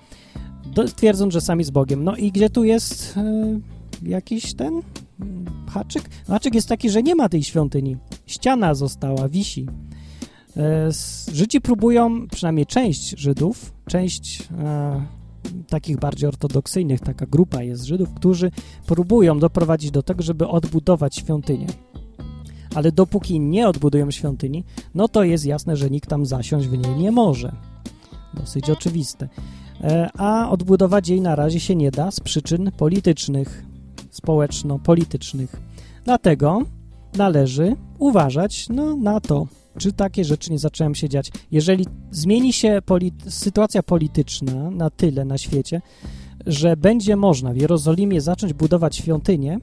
Twierdząc, że sami z Bogiem. No i gdzie tu jest e, jakiś ten haczyk? Haczyk jest taki, że nie ma tej świątyni. Ściana została, wisi. E, Żydzi próbują, przynajmniej część Żydów, część e, takich bardziej ortodoksyjnych, taka grupa jest Żydów, którzy próbują doprowadzić do tego, żeby odbudować świątynię ale dopóki nie odbudują świątyni, no to jest jasne, że nikt tam zasiąść w niej nie może. Dosyć oczywiste. E, a odbudować jej na razie się nie da z przyczyn politycznych, społeczno-politycznych. Dlatego należy uważać no, na to, czy takie rzeczy nie zaczęły się dziać. Jeżeli zmieni się polit sytuacja polityczna na tyle na świecie, że będzie można w Jerozolimie zacząć budować świątynię,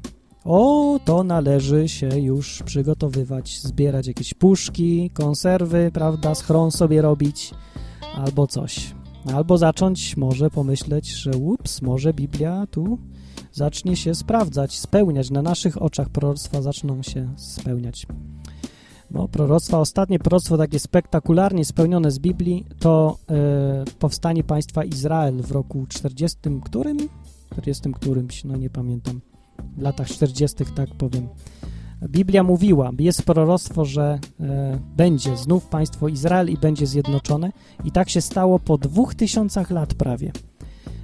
o, to należy się już przygotowywać, zbierać jakieś puszki, konserwy, prawda, schron sobie robić albo coś. Albo zacząć może pomyśleć, że ups, może Biblia tu zacznie się sprawdzać, spełniać. Na naszych oczach proroctwa zaczną się spełniać. Bo proroctwa, ostatnie proroctwo takie spektakularnie spełnione z Biblii to yy, powstanie państwa Izrael w roku 40 którym? 40 którymś, no nie pamiętam w latach 40., tak powiem. Biblia mówiła, jest proroctwo, że e, będzie znów państwo Izrael i będzie zjednoczone i tak się stało po dwóch tysiącach lat prawie.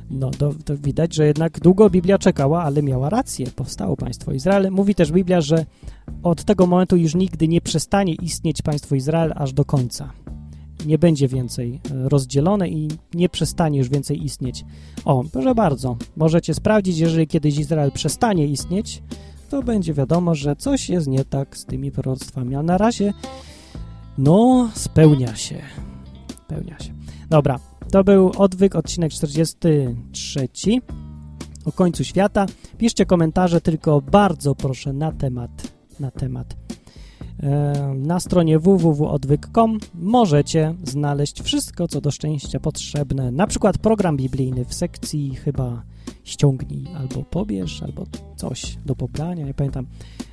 No, to, to, widać, że jednak długo Biblia czekała, ale miała rację, powstało państwo Izrael. Mówi też Biblia, że od tego momentu już nigdy nie przestanie istnieć państwo Izrael aż do końca nie będzie więcej e, rozdzielone i nie przestanie już więcej istnieć. O, proszę bardzo, możecie sprawdzić, jeżeli kiedyś Izrael przestanie istnieć, to będzie wiadomo, że coś jest nie tak z tymi proroctwami, a na razie no, spełnia się. Spełnia się. Dobra, to był odwyk, odcinek 43 o końcu świata. Piszcie komentarze, tylko bardzo proszę na temat, na temat na stronie www.odwyk.com możecie znaleźć wszystko, co do szczęścia potrzebne, na przykład program biblijny w sekcji chyba ściągnij albo pobierz, albo coś do pobrania, nie pamiętam.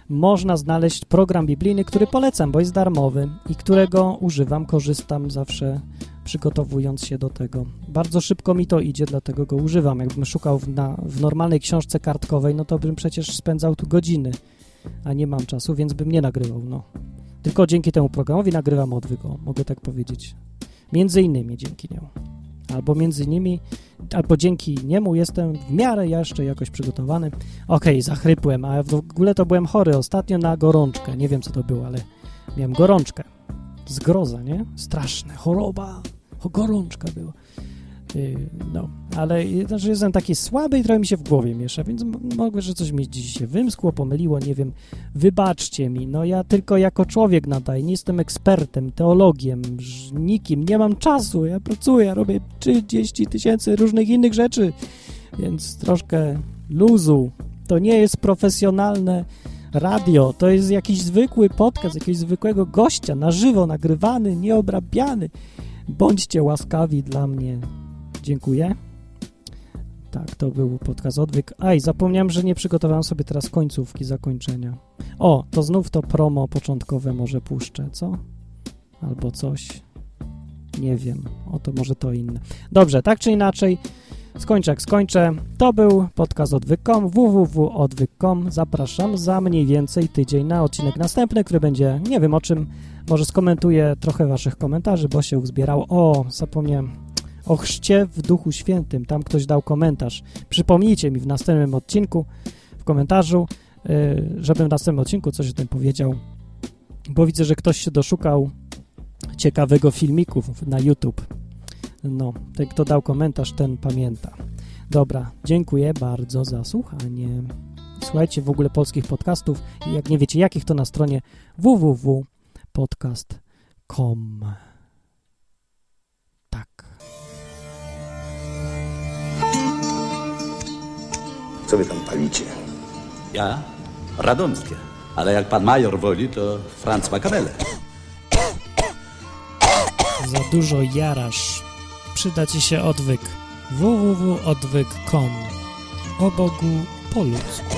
Można znaleźć program biblijny, który polecam, bo jest darmowy i którego używam, korzystam zawsze przygotowując się do tego. Bardzo szybko mi to idzie, dlatego go używam. Jakbym szukał na, w normalnej książce kartkowej, no to bym przecież spędzał tu godziny a nie mam czasu, więc bym nie nagrywał, no. Tylko dzięki temu programowi nagrywam odwyk, mogę tak powiedzieć. Między innymi dzięki niemu. Albo między innymi, albo dzięki niemu jestem w miarę jeszcze jakoś przygotowany. Okej, okay, zachrypłem, a w ogóle to byłem chory ostatnio na gorączkę. Nie wiem, co to było, ale miałem gorączkę. Zgroza, nie? Straszne, choroba, gorączka była. Yy, No, ale y, znaczy jestem taki słaby i trochę mi się w głowie miesza, więc mogę, że coś mi dziś się wymskło, pomyliło, nie wiem. Wybaczcie mi, no ja tylko jako człowiek nadaję, nie jestem ekspertem, teologiem, nikim, nie mam czasu, ja pracuję, robię 30 tysięcy różnych innych rzeczy, więc troszkę luzu. To nie jest profesjonalne radio, to jest jakiś zwykły podcast, jakiegoś zwykłego gościa, na żywo nagrywany, nieobrabiany. Bądźcie łaskawi dla mnie. Dziękuję. Tak, to był podcast Odwyk. Aj, zapomniałem, że nie przygotowałem sobie teraz końcówki zakończenia. O, to znów to promo początkowe może puszczę, co? Albo coś. Nie wiem. O, to może to inne. Dobrze, tak czy inaczej, skończę jak skończę. To był podcast Odwyk.com, www.odwyk.com. Zapraszam za mniej więcej tydzień na odcinek następny, który będzie, nie wiem o czym, może skomentuję trochę waszych komentarzy, bo się uzbierało. O, zapomniałem. O chrzcie w Duchu Świętym. Tam ktoś dał komentarz. Przypomnijcie mi w następnym odcinku, w komentarzu, yy, żebym w następnym odcinku coś o tym powiedział, bo widzę, że ktoś się doszukał ciekawego filmiku na YouTube. No, ten, kto dał komentarz, ten pamięta. Dobra, dziękuję bardzo za słuchanie. Słuchajcie w ogóle polskich podcastów i jak nie wiecie jakich, to na stronie www.podcast.com. Co wy tam palicie? Ja? Radomskie. Ale jak pan major woli, to Franz Makamele. Za dużo jarasz. Przyda ci się odwyk. www.odwyk.com O Bogu po ludzku.